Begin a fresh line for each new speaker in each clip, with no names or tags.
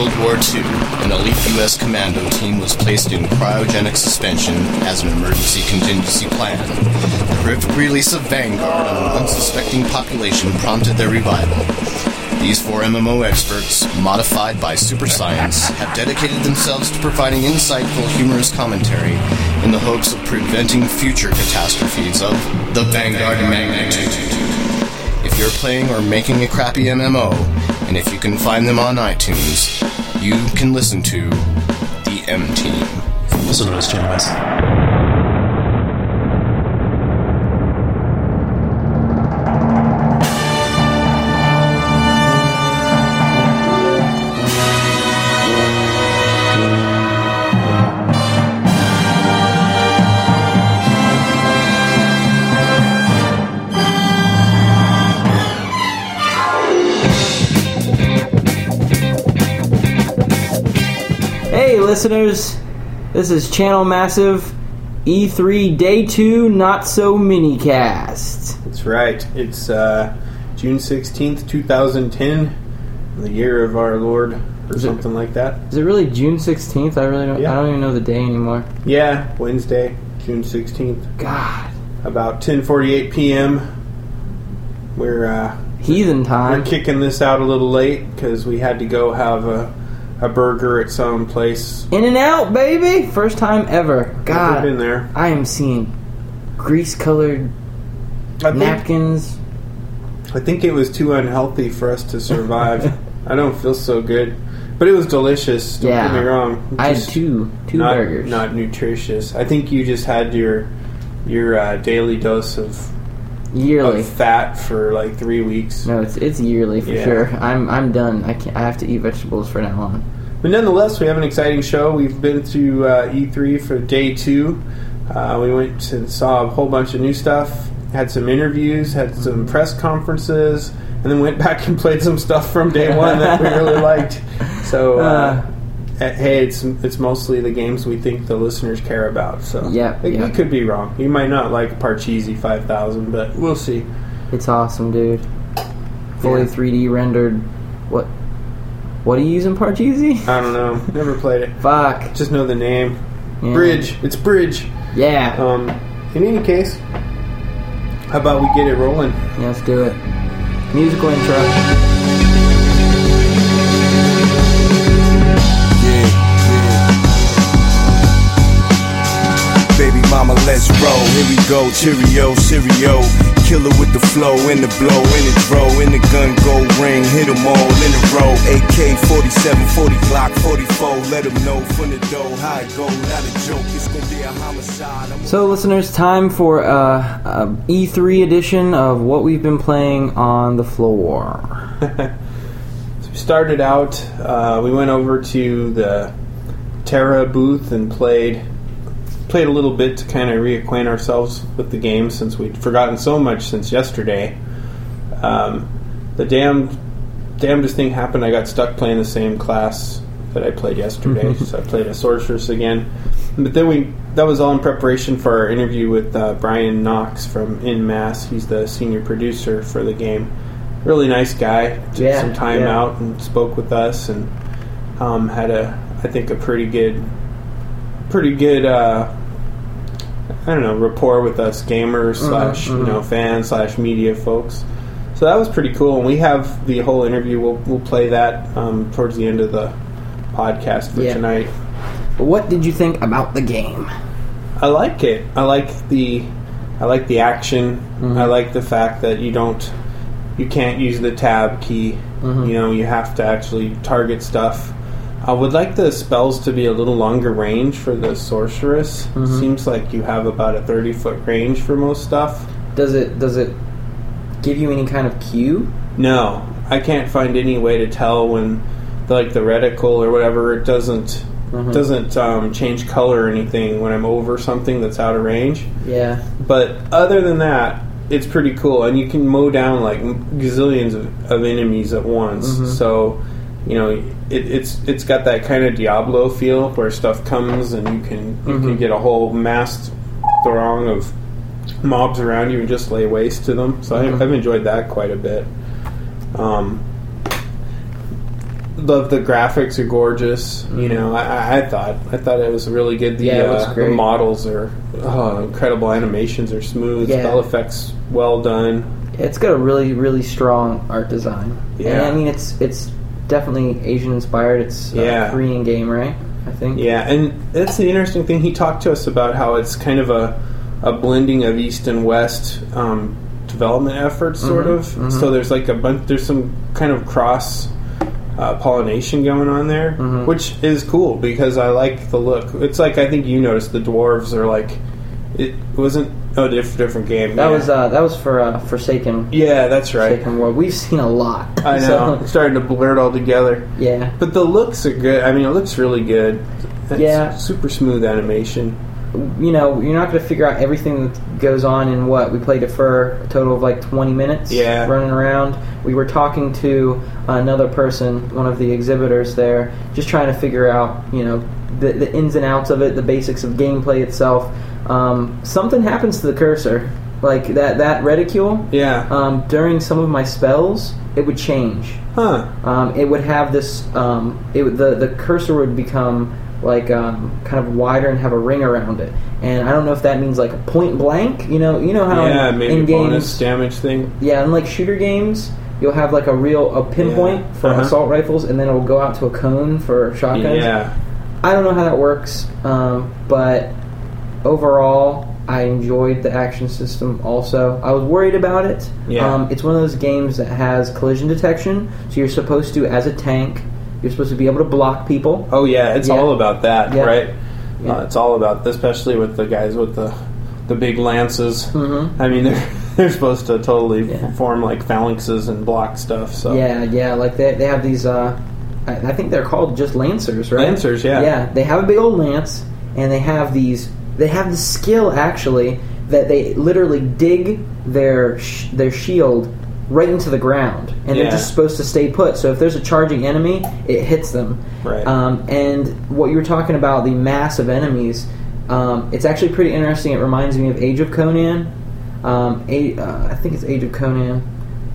World War II, an elite U.S. commando team was placed in cryogenic suspension as an emergency contingency plan. The horrific release of Vanguard on an unsuspecting population prompted their revival. These four MMO experts, modified by super science, have dedicated themselves to providing insightful, humorous commentary in the hopes of preventing future catastrophes of the Vanguard magnitude. If you're playing or making a crappy MMO, and if you can find them on iTunes, you can listen to the M Team.
Also known as Genovese.
Hey, listeners, this is Channel Massive E3 Day 2 Not So Mini Cast.
That's right. It's uh, June 16th, 2010, the year of our Lord, or
Is it-
something like that.
Is it really June 16th? I really don't,
Yeah.
I don't even know the day anymore.
Yeah, Wednesday, June 16th,
God.
about 10:48 p.m. We're uh,
Heathen time.
we're kicking this out a little late because we had to go have a, a burger at some place.
In and out, baby! First time ever. God.
been there.
I am seeing grease colored
I think,
napkins.
I think it was too unhealthy for us to survive. I don't feel so good, but it was delicious. Don't
Yeah.
get me wrong.
I had two two
not,
burgers.
Not nutritious. I think you just had your your uh, daily dose of,
yearly.
fat for like three weeks.
No, it's it's yearly for
Yeah.
sure. I'm I'm done. I can't. I have to eat vegetables for now on.
But nonetheless, we have an exciting show. We've been to uh, E3 for day two. Uh, we went and saw a whole bunch of new stuff. Had some interviews. Had some press conferences. And then went back and played some stuff from day one that we really liked. So, uh, uh, hey, it's it's mostly the games we think the listeners care about. So,
Yep,
we, we
yep.
could be wrong. You might not like Parcheesi 5000, but we'll see.
It's awesome, dude. Fully
Yeah.
3D rendered. What? What are you using, Parcheesi?
I don't know. Never played it.
Fuck.
Just know the name.
Yeah.
Bridge. It's Bridge.
Yeah.
Um, in any case, how about we get it rolling?
yeah. Let's do it. Musical intro.
Mama, let's roll. Here we go. Cheerio, Cheerio. Killer with the flow in the blow, in the throw, in the gun, go ring, hit 'em all in a row. AK 47, 40 Glock, 44. Let 'em know from the dough how it go. Not a joke, it's gonna be a homicide. I'm
So, listeners, time for uh, a E3 edition of what we've been playing on the floor.
So we started out, uh, we went over to the TERA booth and played played a little bit to kind of reacquaint ourselves with the game since we'd forgotten so much since yesterday. Um, the damned damnedest thing happened. I got stuck playing the same class that I played yesterday, so I played a sorceress again. But then we that was all in preparation for our interview with uh, Brian Knox from En Masse. He's the senior producer for the game. Really nice guy. Took
Yeah,
some time
yeah.
out and spoke with us, and um, had a I think a pretty good, pretty good. Uh, I don't know rapport with us gamers slash you know fans slash media folks. So that was pretty cool, and we have the whole interview. We'll we'll play that um, towards the end of the podcast for
Yeah.
tonight.
What did you think about the game?
I like it. I like the I like the action.
Mm-hmm.
I like the fact that you don't you can't use the tab key.
Mm-hmm.
You know, you have to actually target stuff. I would like the spells to be a little longer range for the sorceress.
Mm-hmm.
Seems like you have about a thirty foot range for most stuff.
Does it does it give you any kind of cue?
No, I can't find any way to tell when, like the reticle or whatever, it doesn't
Mm-hmm.
doesn't um, change color or anything when I'm over something that's out of range.
Yeah.
But other than that, it's pretty cool, and you can mow down like gazillions of, of enemies at once. So, you know, it, it's it's got that kind of Diablo feel where stuff comes and you can you can get a whole massed throng of mobs around you and just lay waste to them. So I, I've enjoyed that quite a bit. Um, the the graphics are gorgeous. You know, I- I, thought I thought it was really good. The,
Yeah,
uh, the models are oh, incredible. Animations are smooth.
Yeah.
Spell effects well done.
It's got a really, really strong art design. And
Yeah.
I mean, it's it's definitely Asian inspired. It's a
Yeah.
Korean game, right? I think.
Yeah, and that's the interesting thing. He talked to us about how it's kind of a a blending of East and West um, development efforts, sort
Mm-hmm,
of. So there's like a bunch. There's some kind of cross. Uh, pollination going on there,
Mm-hmm.
which is cool because I like the look. It's like I think you noticed the dwarves are like it wasn't oh diff- different game.
That
yeah.
was uh, that was for uh, Forsaken.
yeah, that's right.
Forsaken World. We've seen a lot.
I know.
So,
it's starting to blur it all together.
yeah.
But the looks are good. I mean, it looks really good.
Yeah.
super smooth animation.
you know, you're not going to figure out everything that goes on in what we played it for a total of like 20 minutes.
Yeah.
running around. We were talking to another person, one of the exhibitors there, just trying to figure out, you know, the, the ins and outs of it, the basics of gameplay itself. Um, something happens to the cursor, like that that reticule.
Yeah.
Um, during some of my spells, it would change.
Huh.
Um, it would have this. Um, it would, the the cursor would become like um, kind of wider and have a ring around it. And I don't know if that means like a point blank. You know, you know how
yeah,
in,
maybe
in
bonus
games,
damage thing.
yeah, in like shooter games, you'll have like a real a pinpoint
Yeah.
for
Uh-huh.
assault rifles, and then it'll go out to a cone for shotguns.
Yeah.
I don't know how that works, um, but overall, I enjoyed the action system. Also, I was worried about it.
Yeah.
Um, it's one of those games that has collision detection, so you're supposed to, as a tank, you're supposed to be able to block people.
Oh yeah, it's
Yeah.
all about that,
Yeah.
right?
Yeah.
Uh, it's all about, especially with the guys with the the big lances.
Mhm.
I mean, they're they're supposed to totally form like phalanxes and block stuff. So
Yeah, yeah, like they, they have these. Uh, I, I think they're called just lancers, right?
Lancers, yeah.
Yeah, they have a big old lance, and they have these. They have the skill actually that they literally dig their sh- their shield right into the ground, and
Yeah.
they're just supposed to stay put. So if there's a charging enemy, it hits them.
Right.
Um, and what you were talking about, the mass of enemies, um, it's actually pretty interesting. It reminds me of Age of Conan. Um, a, uh, I think it's Age of Conan,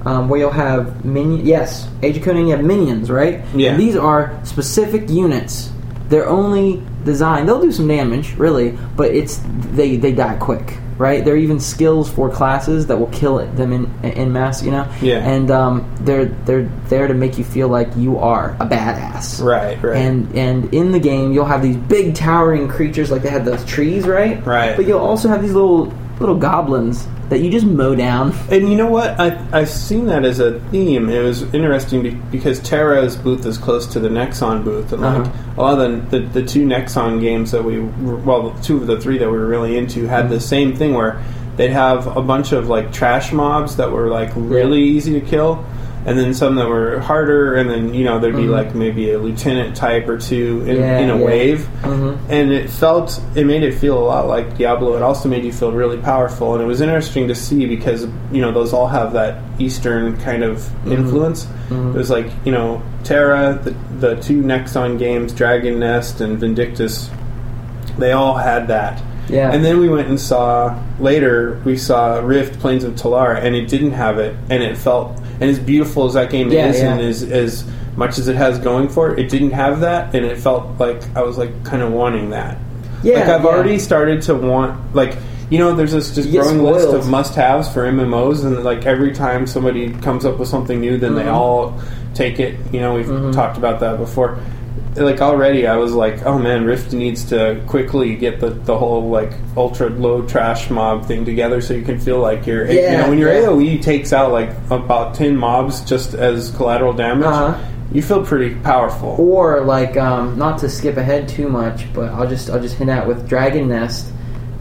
um, where you'll have minions. Yes, Age of Conan. You have minions, right?
Yeah.
And these are specific units. They're only designed. They'll do some damage, really, but it's they they die quick, right? There are even skills for classes that will kill it, them in in mass, you know.
Yeah.
And um, they're they're there to make you feel like you are a badass.
Right, right.
And and in the game, you'll have these big towering creatures like they had those trees, right?
Right.
But you'll also have these little little goblins that you just mow down.
And you know what? I, I've seen that as a theme. It was interesting be, because TERA's booth is close to the Nexon booth, and like
Uh-huh.
a lot of the, the the two Nexon games that we were, well, two of the three that we were really into had the same thing where they'd have a bunch of like trash mobs that were like really easy to kill. And then some that were harder, and then you know there'd be like maybe a lieutenant type or two in,
Mm-hmm. Yeah,
in a
yeah.
wave,
Mhm.
and it felt it made it feel a lot like Diablo. It also made you feel really powerful, and it was interesting to see because you know those all have that Eastern kind of
Mm-hmm.
influence. It was like you know TERA, the the two Nexon games, Dragon Nest and Vindictus, they all had that.
Yeah.
And then we went and saw later we saw Rift Planes of Telara, and it didn't have it, and it felt and as beautiful as that game
Yeah,
is,
yeah.
and as as much as it has going for it, it didn't have that, and it felt like I was like kind of wanting that.
Yeah,
like I've
yeah.
already started to want like. You know, there's this just growing list of must-haves for MMOs, and like every time somebody comes up with something new, then they
Mhm.
all take it. You know, we've
Mhm.
talked about that before. Like already, I was like, "Oh man, Rift needs to quickly get the, the whole like ultra low trash mob thing together, so you can feel like you're you
Yeah,
know when your
yeah.
AOE takes out like about ten mobs just as collateral damage,
Uh-huh.
you feel pretty powerful.
Or like, um, not to skip ahead too much, but I'll just I'll just hint out with Dragon Nest.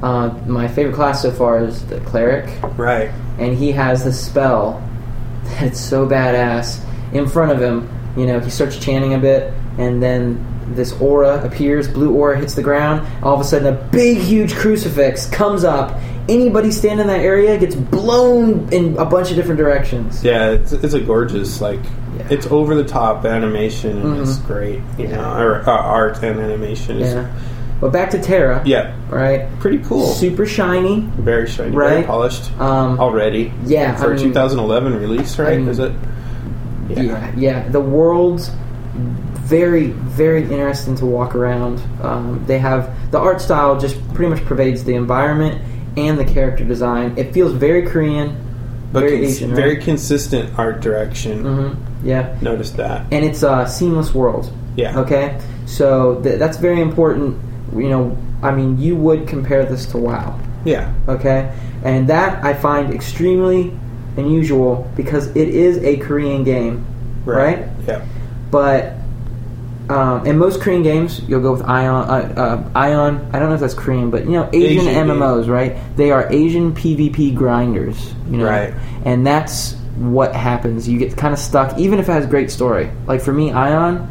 Uh, my favorite class so far is the cleric,
Right?
and he has this spell that's so badass. In front of him, you know, he starts chanting a bit, and then this aura appears. Blue aura hits the ground. All of a sudden, a big, huge crucifix comes up. Anybody standing in that area gets blown in a bunch of different directions.
Yeah, it's, it's a gorgeous like
Yeah.
it's over the top animation and it's great. You know, or, uh, art and animation is
Yeah. But back to TERA.
yeah,
Right.
pretty cool.
Super shiny.
Very shiny, very
Right.
polished
Um,
already.
yeah,
for
I
a
mean-
2011 release, right?
I mean-
Is it?
Yeah, yeah. The world very very interesting to walk around. Um, they have the art style just pretty much pervades the environment and the character design. It feels very Korean,
But
very
cons-
Asian,
very
right?
consistent art direction.
hmm Yeah,
Noticed that.
and it's a seamless world.
Yeah.
Okay, so th- that's very important. You know, I mean, you would compare this to WoW.
Yeah.
Okay, and that I find extremely unusual because it is a Korean game, right?
Yeah.
But um, in most Korean games, you'll go with Aion. Uh, uh, Aion. I don't know if that's Korean, but you know, Asian,
Asian
MMOs, right? They are Asian PvP grinders. You know,
Right.
And that's what happens. You get kind of stuck, even if it has great story. Like for me, Aion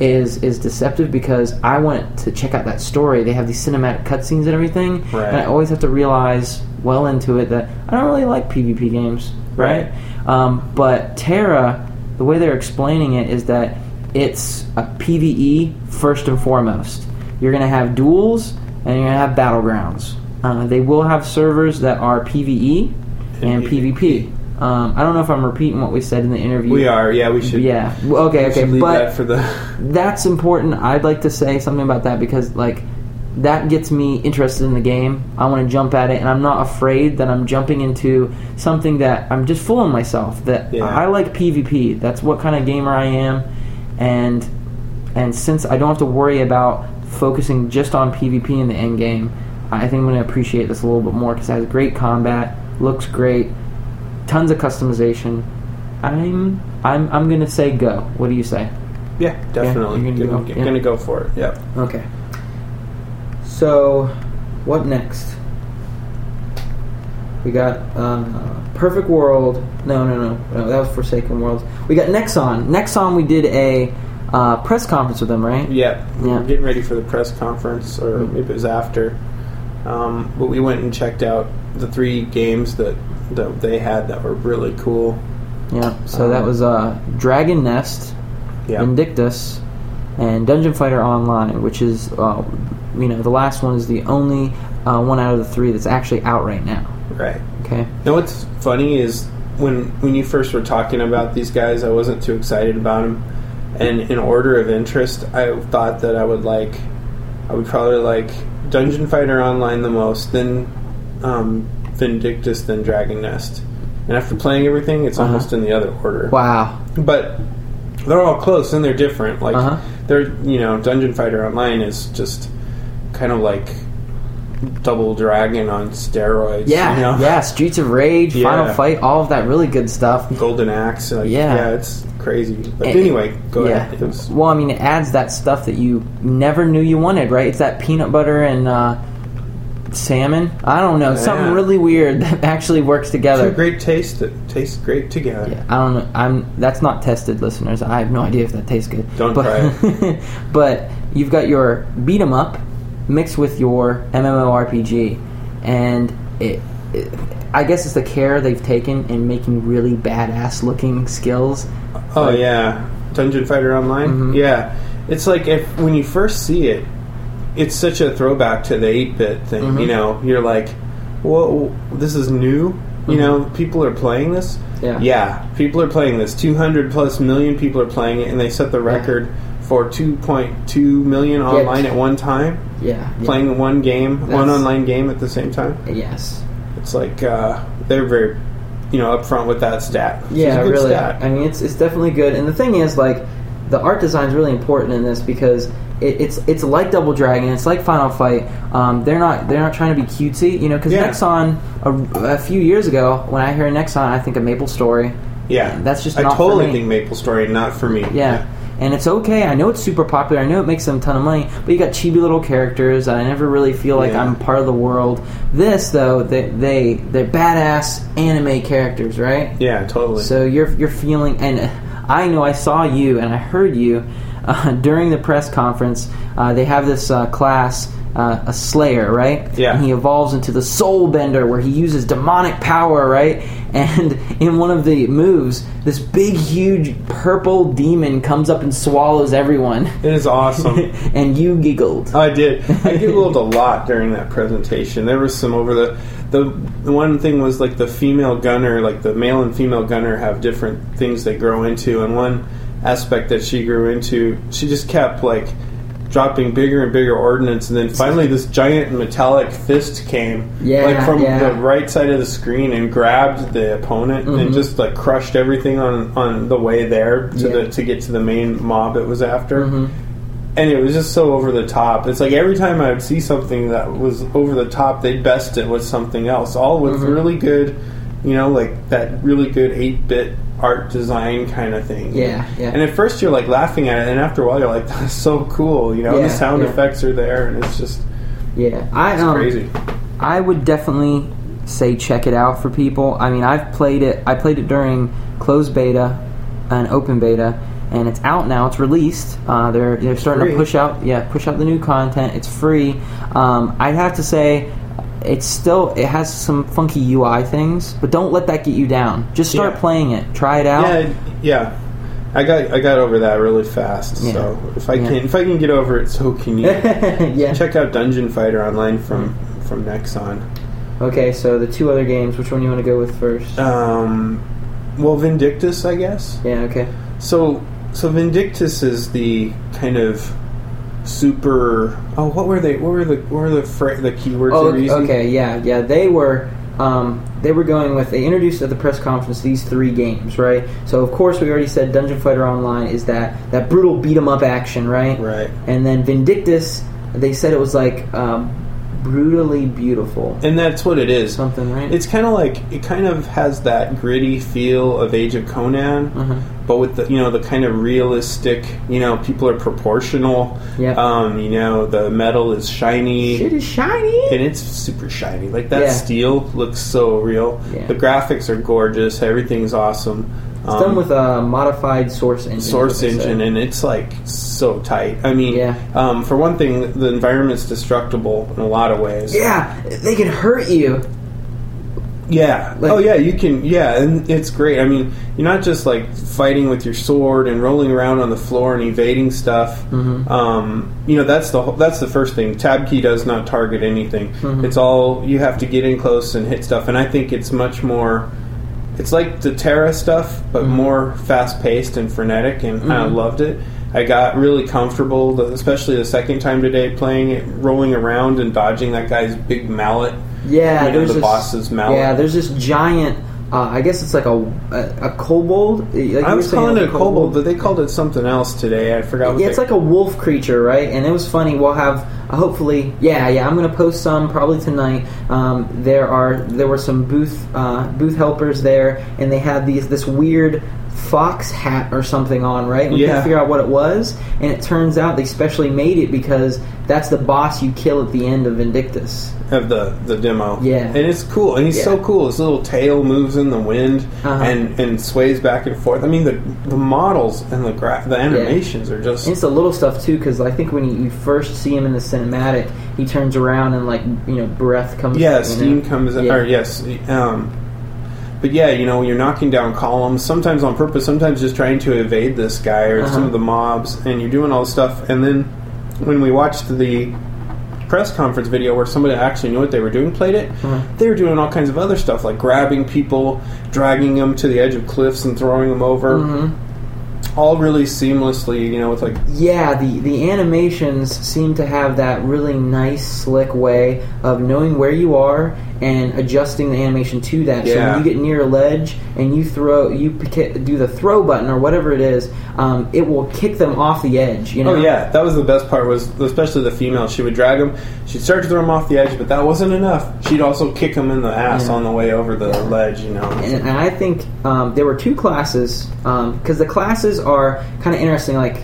is is deceptive because I went to check out that story. They have these cinematic cutscenes and everything,
Right.
and I always have to realize well into it that I don't really like PvP games, right? Um, but TERA, the way they're explaining it is that it's a PVE first and foremost. You're going to have duels and you're going to have battlegrounds. Uh, they will have servers that are PVE and, PvP. Um, I don't know if I'm repeating what we said in the interview.
We are. Yeah. We should.
Yeah. Okay. Okay. But
that for the.
that's important. I'd like to say something about that because like that gets me interested in the game. I want to jump at it, and I'm not afraid that I'm jumping into something that I'm just fooling myself. That
Yeah.
I like PvP. That's what kind of gamer I am, and and since I don't have to worry about focusing just on PvP in the end game, I think I'm going to appreciate this a little bit more because it has great combat, looks great, tons of customization. I'm I'm I'm going to say go. What do you say?
Yeah. Definitely.
you're gonna
gonna,
go, yeah.
go for it. Yeah.
Okay. So, what next? We got uh, Perfect World. No, no, no, no. That was Forsaken Worlds. We got Nexon. Nexon. We did a uh, press conference with them, right?
Yeah, we
Yeah.
were getting ready for the press conference, or
Mm.
maybe it was after. Um, but we went and checked out the three games that, that they had that were really cool.
Yeah. So that was uh, Dragon Nest,
Yeah,
Vindictus, and Dungeon Fighter Online, which is, uh, you know, the last one is the only uh, one out of the three that's actually out right now.
Right.
Okay.
Now, what's funny is when when you first were talking about these guys, I wasn't too excited about them. And in order of interest, I thought that I would like, I would probably like Dungeon Fighter Online the most, then um, Vindictus, then Dragon Nest. And after playing everything, it's
Uh-huh.
almost in the other order.
Wow.
but they're all close and they're different. Like
Uh-huh.
they're you know Dungeon Fighter Online is just kind of like Double Dragon on steroids.
Yeah,
you know?
yeah. Streets of Rage, Final Fight, all of that really good stuff.
Golden Axe. Like,
Yeah.
yeah, it's crazy. But
And-
anyway, go
yeah.
ahead. Was-
Well, I mean, it adds that stuff that you never knew you wanted, right? It's that peanut butter and uh, salmon. I don't know, something really weird that actually works together.
great taste that tastes great together.
Yeah, I don't know. I'm that's not tested, listeners. I have no idea if that tastes good.
Don't
but,
try
but you've got your beat 'em up mixed with your MMORPG, and it, it. I guess it's the care they've taken in making really badass looking skills.
Oh
Like-
yeah, Dungeon Fighter Online.
Mhm.
Yeah, it's like if when you first see it, it's such a throwback to the eight bit thing.
Mhm.
You know, you're like, "Whoa, this is new." You
Mhm.
know, people are playing this.
Yeah.
Yeah, people are playing this. Two hundred plus million people are playing it, and they set the record for two point two million online at one time,
Yeah. yeah.
playing one game, one online game at the same time.
Yes.
It's like uh, they're very, you know, upfront with that stat.
Yeah, really.
stat.
I mean, it's it's definitely good. And the thing is, like, the art design is really important in this because it's it's like Double Dragon. It's like Final Fight. Um, they're not they're not trying to be cutesy, you know. Because
Yeah.
Nexon a, a few years ago, when I hear Nexon, I think of Maple Story.
Yeah,
That's just
I totally think Maple Story not for me.
Yeah. And it's okay. I know it's super popular. I know it makes them a ton of money. But you got chibi little characters. I never really feel like
Yeah.
I'm part of the world. This though, they they they're badass anime characters, right?
yeah, totally.
So you're you're feeling, and I know I saw you and I heard you uh, during the press conference. Uh, they have this uh, class, uh, a Slayer, right?
Yeah.
And he evolves into the Soul Bender, where he uses demonic power, right? And in one of the moves, this big, huge purple demon comes up and swallows everyone,
it is awesome.
and you giggled.
I did. I giggled a lot during that presentation. There was some over the the the one thing was like the female gunner, like the male and female gunner have different things they grow into, and one aspect that she grew into. She just kept like dropping bigger and bigger ordnance, and then finally this giant metallic fist came,
Yeah,
like from
yeah.
the right side of the screen, and grabbed the opponent
Mhm.
and just like crushed everything on on the way there to
Yeah.
the to get to the main mob it was after.
Mhm.
And it was just so over the top. It's like every time I would see something that was over the top, they'd best it with something else, all with
Mhm.
really good, you know, like that really good eight bit art design kind of thing.
Yeah, yeah.
And at first you're like laughing at it, and after a while you're like, "That's so cool," you know.
Yeah,
the sound
yeah.
effects are there, and it's just
Yeah, I
it's
um,
crazy.
I would definitely say check it out for people. I mean, I've played it. I played it during closed beta and open beta, and it's out now. It's released. Uh, they're they're starting
Free.
to push out yeah push out the new content. It's free. Um, I'd have to say. It's still it has some funky UI things, but don't let that get you down. Just start
Yeah.
playing it, try it out.
Yeah, yeah. I got I got over that really fast.
Yeah.
So if I
Yeah.
can if I can get over it, so can you.
yeah.
Check out Dungeon Fighter online from from Nexon.
Okay, so the two other games, which one you want to go with first?
Um, well, Vindictus, I guess.
yeah. Okay.
So so Vindictus is the kind of super. Oh, what were they? What were the what were the fra- the keywords?
Oh,
they were using?
okay, yeah, yeah. They were um, they were going with they introduced at the press conference these three games, right? So of course we already said Dungeon Fighter Online is that that brutal beat 'em up action, right?
Right.
And then Vindictus, they said it was like um, brutally beautiful,
And that's what it is.
something, right?
It's kind of like it kind of has that gritty feel of Age of Conan,
Mhm.
But with the you know the kind of realistic. You know, people are proportional.
Yeah.
Um, you know, the metal is shiny.
Shit is shiny.
and it's super shiny. Like that
Yeah.
steel looks so real.
Yeah.
The graphics are gorgeous. Everything's awesome.
It's done with a modified Source engine.
Source
is what they
engine, and it's like so tight. I mean,
Yeah.
um, for one thing, the environment's destructible in a lot of ways.
yeah, they can hurt you.
Yeah.
Like-
oh, yeah. You can. Yeah, and it's great. I mean, you're not just like fighting with your sword and rolling around on the floor and evading stuff.
Mhm.
Um, you know, that's the that's the first thing. Tab key does not target anything.
Mhm.
It's all you have to get in close and hit stuff. And I think it's much more. It's like the TERA stuff, but
Mhm.
more fast paced and frenetic, and I
Mhm.
loved it. I got really comfortable, especially the second time today playing it, rolling around and dodging that guy's big mallet.
Yeah,
You know,
there's
the
this,
boss's mallet.
Yeah, there's this giant. Uh, I guess it's like a a, a kobold. Like
I was calling it a kobold, but they called it something else today. I forgot what
Yeah, it's
they-
like a wolf creature, right? And it was funny. We'll have uh, hopefully, yeah, yeah. I'm gonna post some probably tonight. Um, there are there were some booth uh, booth helpers there, and they had these this weird fox hat or something on, right? We
Yeah.
couldn't figure out what it was, and it turns out they specially made it because that's the boss you kill at the end of Vindictus.
Of the the demo.
Yeah.
and it's cool, and he's
Yeah.
so cool. His little tail moves in the wind
Uh-huh.
and and sways back and forth. I mean, the the models and the gra- the animations are just
And it's the little stuff too, because I think when you, you first see him in the cinematic, he turns around and like you know breath comes.
yeah.
you
Steam
know?
comes
Yeah.
or yes. Um, but yeah, you know, you're knocking down columns, sometimes on purpose, sometimes just trying to evade this guy or
Uh-huh.
some of the mobs, and you're doing all this stuff. And then when we watched the press conference video where somebody actually knew what they were doing played it,
Uh-huh.
they were doing all kinds of other stuff like grabbing people, dragging them to the edge of cliffs and throwing them over.
Mhm.
All really seamlessly, you know, with like
Yeah, the the animations seem to have that really nice, slick way of knowing where you are and adjusting the animation to that. So when you get near a ledge and you throw, you do the throw button or whatever it is, um, it will kick them off the edge. You know?
Oh yeah, that was the best part. Was especially the female. She would drag them. She'd start to throw them off the edge, but that wasn't enough. She'd also kick them in the ass
Yeah.
on the way over the ledge. You know.
and, and I think um, there were two classes because the classes are kind of interesting. Like,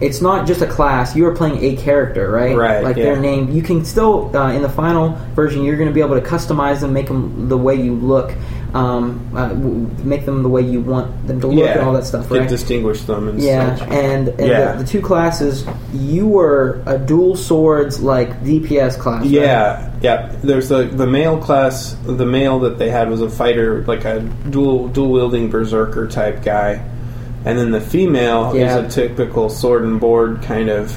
it's not just a class; you are playing a character, right?
Right,
Like
yeah.
their name. You can still uh, in the final version, you're going to be able to customize them, make them the way you look, um, uh, w- make them the way you want them to look,
yeah,
and all that stuff, right?
distinguished them and
yeah,
such.
and, and
Yeah.
The, the two classes, you were a dual swords like DPS class. right?
Yeah, yeah. There's the the male class. The male that they had was a fighter, like a dual dual wielding berserker type guy, and then the female
Yeah.
is a typical sword and board kind of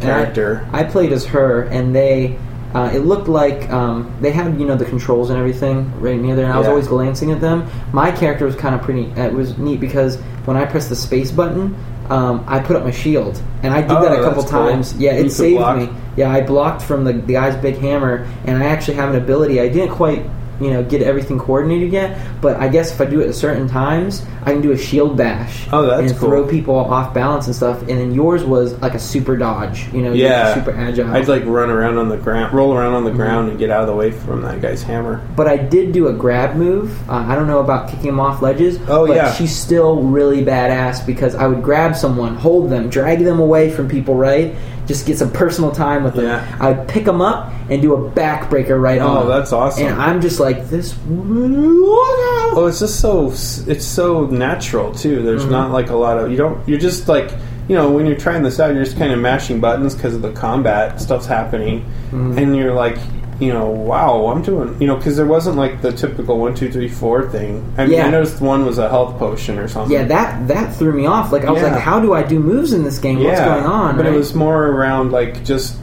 And I-
character.
I, played as her, and they Uh, it looked like um, they had you know the controls and everything right near there, and I was
Yeah.
always glancing at them. My character was kind of pretty. uh, It was neat because when I pressed the space button, um, I put up my shield, and I did
Oh,
that a couple
that's cool.
times. Yeah, it saved
block.
me. Yeah, I blocked from the, the guy's big hammer, and I actually have an ability. I didn't quite, you know, get everything coordinated yet, but I guess if I do it at certain times, I can do a shield bash.
Oh, that's
and
cool.
throw people off balance and stuff. And then yours was like a super dodge. You know,
Yeah,
super agile.
I'd like run around on the ground, roll around on the
Mm-hmm.
ground, and get out of the way from that guy's hammer.
but I did do a grab move. Uh, I don't know about kicking him off ledges.
Oh,
but
yeah.
she's still really badass because I would grab someone, hold them, drag them away from people. Right, just get some personal time with them.
Yeah.
I'd pick them up and do a backbreaker right on.
Oh,
them.
that's awesome.
And I'm just like this.
Oh, it's just so it's so natural too. There's
Mm-hmm.
not like a lot of you don't. You're just like you know when you're trying this out, you're just kind of mashing buttons because of the combat stuff's happening,
Mm-hmm.
and you're like. You know, wow, I'm doing. You know, because there wasn't like the typical one, two, three, four thing. I mean,
Yeah.
I noticed one was a health potion or something.
Yeah, that that threw me off. Like I was
Yeah.
like, how do I do moves in this game? What's going on?
But
right?
it was more around like just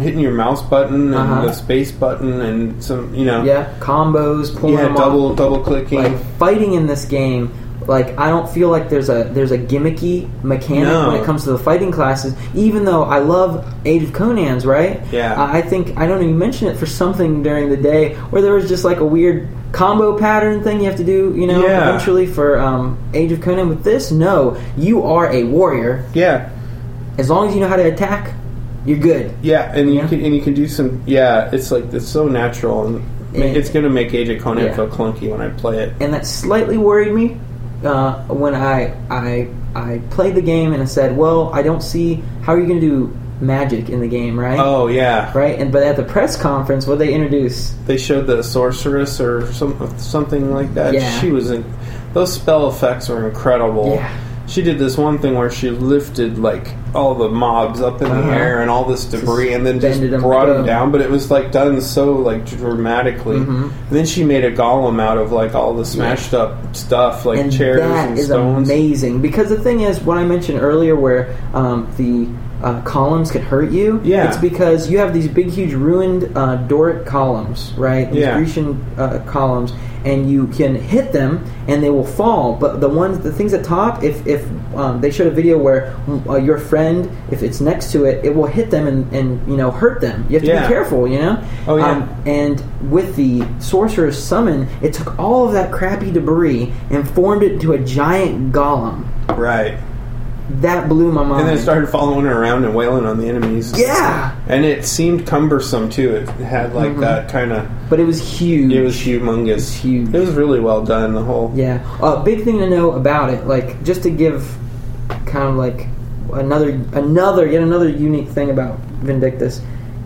hitting your mouse button and
Uh-huh.
the space button and some, you know,
yeah combos, pulling
yeah, double double clicking.
like fighting in this game like i don't feel like there's a there's a gimmicky mechanic
No.
when it comes to the fighting classes even though i love age of conan's right
Yeah.
i I think i don't know you mentioned it for something during the day where there was just like a weird combo pattern thing you have to do you know
Yeah.
eventually for um, age of conan with this no you are a warrior
yeah,
as long as you know how to attack you're good
yeah, and you can and you can do some. Yeah, it's like it's so natural and.
Yeah.
It's gonna make Age of Conan
Yeah.
feel clunky when I play it.
and that slightly worried me uh, when I I I played the game and I said, "Well, I don't see how are you going to do magic in the game, right?"
Oh yeah,
Right, and but at the press conference, what they introduce,
they showed the sorceress or some something like that.
Yeah.
She was in. Those spell effects are incredible.
Yeah.
She did this one thing where she lifted like all the mobs up in
Uh-huh.
the air and all this debris, and then just
bended 'em
brought them
down.
But it was like done so like dramatically.
Mhm.
And then she made a golem out of like all the smashed up stuff, like
and
chairs
that
and
is
stones.
amazing because the thing is, what I mentioned earlier, where um, the uh, columns can hurt you.
Yeah.
it's because you have these big, huge ruined uh, Doric columns, right? These
Yeah.
Grecian uh, columns, and you can hit them and they will fall. But the ones, the things at top, if if um, they showed a video where uh, your friend, if it's next to it, it will hit them and, and you know hurt them. You have to
Yeah.
be careful, you know.
Oh, yeah.
Um, and with the sorcerer's summon, it took all of that crappy debris and formed it into a giant golem.
Right.
That blew my mind.
And then it started following her around and wailing on the enemies.
Yeah,
And it seemed cumbersome too. It had like
Mhm.
that kind of.
but it was huge.
It was humongous.
It's huge.
It was really well done. The whole.
Yeah. A big thing to know about it, like just to give kind of like another another yet another unique thing about Vindictus.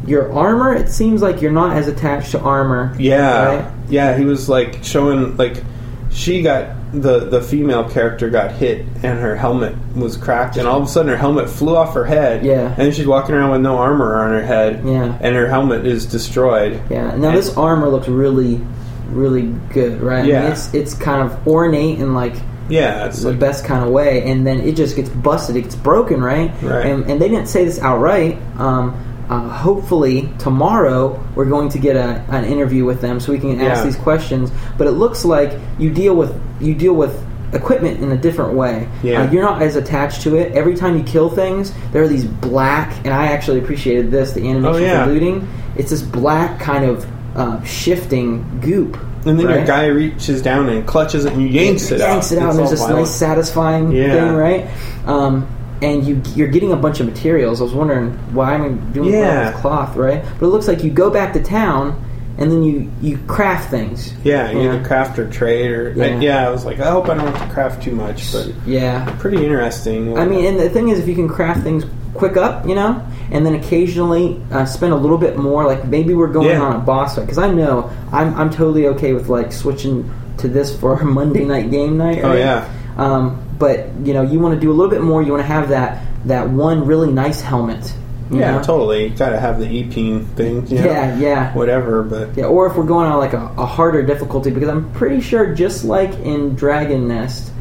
Your armor, it seems like you're not as attached to armor.
Yeah,
Right?
yeah. He was like showing like she got the the female character got hit and her helmet was cracked and all of a sudden her helmet flew off her head.
Yeah.
and she's walking around with no armor on her head.
Yeah.
and her helmet is destroyed.
Yeah. Now
And-
this armor looks really, really good, right? I mean,
Yeah.
it's it's kind of ornate and like
Yeah, it's
the
like
best kind of way, and then it just gets busted. It gets broken, right?
Right.
And, and they didn't say this outright. Um, uh, hopefully tomorrow we're going to get a, an interview with them so we can ask
Yeah.
these questions. But it looks like you deal with you deal with equipment in a different way.
Yeah.
Uh, you're not as attached to it. Every time you kill things, there are these black, and I actually appreciated this the animation
Oh, yeah.
for looting. It's this black kind of uh, shifting goop.
and then your guy reaches down and clutches it and yanks it
yanks
out.
it out,
It's
and there's this
violent.
nice, satisfying
Yeah.
thing, right? Um, and you you're getting a bunch of materials. I was wondering why I'm doing
Yeah.
cloth, right? But it looks like you go back to town, and then you you craft things.
Yeah, you either craft or trade or
Yeah.
I, yeah. I was like, I hope I don't have to craft too much, but
Yeah.
pretty interesting.
I mean, and the thing is, if you can craft things quick up, you know, and then occasionally uh, spend a little bit more, like maybe we're going
Yeah.
on a boss fight, because I know I'm I'm totally okay with like switching to this for a Monday night game night.
Oh, yeah.
Um, but you know, you want to do a little bit more. You want to have that that one really nice helmet.
yeah,
know?
totally. You gotta have the e-peen thing. you know,
Yeah, yeah.
Whatever, but
Yeah, or if we're going on like a, a harder difficulty, because I'm pretty sure, just like in Dragon Nest,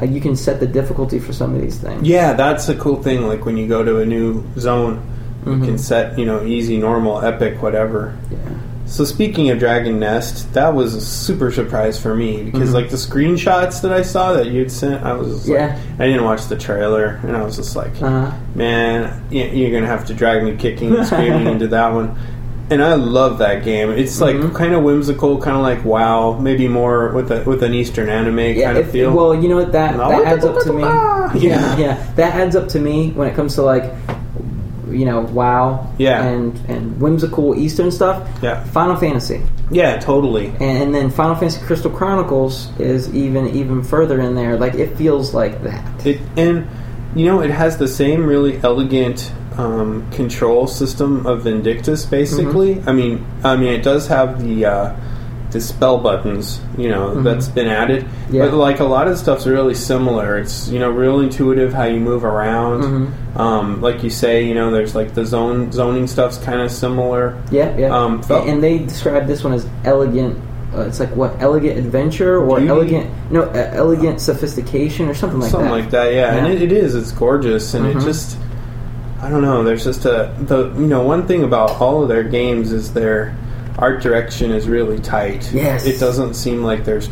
uh, you can set the difficulty for some of these things.
Yeah, that's a cool thing. Like when you go to a new zone, You can set, you know, easy, normal, epic, whatever. So speaking of Dragon Nest, that was a super surprise for me because
Mhm.
like the screenshots that I saw that you'd sent, I was
Yeah.
like, I didn't watch the trailer, and I was just like,
Uh,
man, you're gonna have to drag me kicking and screaming into that one. And I love that game. It's like
Mhm.
kind of whimsical, kind of like WoW, maybe more with a with an Eastern anime
yeah.
kind of feel.
well, you know what that that adds up to me.
Yeah,
yeah. That adds up to me when it comes to like, you know, WoW.
Yeah.
And and whimsical Eastern stuff.
Yeah.
Final Fantasy.
yeah, totally.
And, and then Final Fantasy Crystal Chronicles is even even further in there. Like it feels like that.
It and you know it has the same really elegant um, control system of Vindictus. Basically,
Mm-hmm.
I mean, I mean it does have the uh, the spell buttons. You know that's been added,
Mm-hmm. Yeah.
but like a lot of the stuff's really similar. It's you know real intuitive how you move around.
Mhm.
Um, like you say, you know, there's like the zone zoning stuff's kind of similar.
Yeah, yeah.
Um,
and, and they describe this one as elegant. Uh, it's like what elegant adventure or
Beauty?
elegant no uh, elegant sophistication or something like that.
something
that.
like that yeah, and it, it is it's gorgeous and
Mhm.
it just i don't know there's just a the you know one thing about all of their games is their art direction is really tight
Yes.
it doesn't seem like there's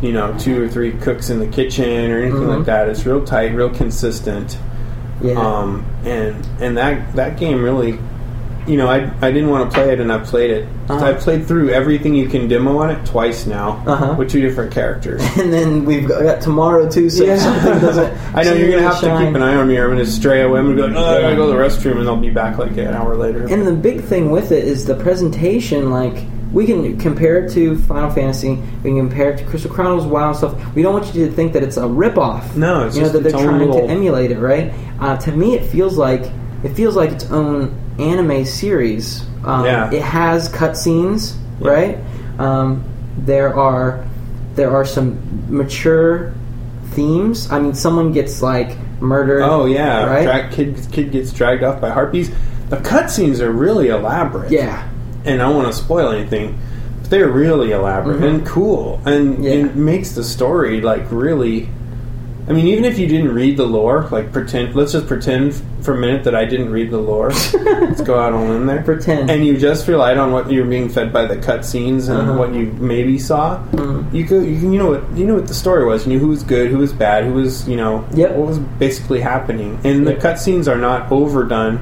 you know two or three cooks in the kitchen or anything
Mhm.
like that it's real tight real consistent
Yeah.
um and and that that game really you know, I, I didn't want to play it, and I played it.
Uh-huh.
I've played through everything you can demo on it twice now
Uh-huh.
with two different characters.
and then we've got, tomorrow too. So if something doesn't.
I know you're gonna have to
shine-
keep an eye on me. or I'm gonna stray away. I'm gonna go. Oh, I gotta go to the restroom, and I'll be back like an hour later.
And the big thing with it is the presentation. Like we can compare it to Final Fantasy, we can compare it to Crystal Chronicles, WoW and stuff. We don't want you to think that it's a ripoff.
No, it's
you know
just
that they're trying
little-
to emulate it, right? Uh, to me, it feels like it feels like its own anime series. Um,
Yeah.
it has cutscenes,
Yeah.
right? Um, there are there are some mature themes. I mean, someone gets like murdered.
oh yeah,
right.
Drag, kid kid gets dragged off by harpies. The cutscenes are really elaborate.
yeah,
and I don't want to spoil anything. But they're really elaborate
Mhm.
and cool, and
Yeah.
it makes the story like really. I mean, even if you didn't read the lore, like pretend. Let's just pretend for a minute that I didn't read the lore. let's go out on limb there.
Pretend.
and you just relied on what you're being fed by the cutscenes and
Uh-huh.
what you maybe saw.
Mhm.
You go, you you know what, you know what the story was. You knew who was good, who was bad, who was, you know,
Yep.
what was basically happening. And the cutscenes are not overdone.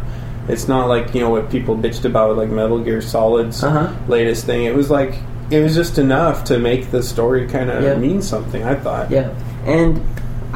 It's not like you know what people bitched about with like Metal Gear Solid's
Uh-huh.
latest thing. It was like it was just enough to make the story kind of
Yeah.
mean something. I thought.
Yeah, and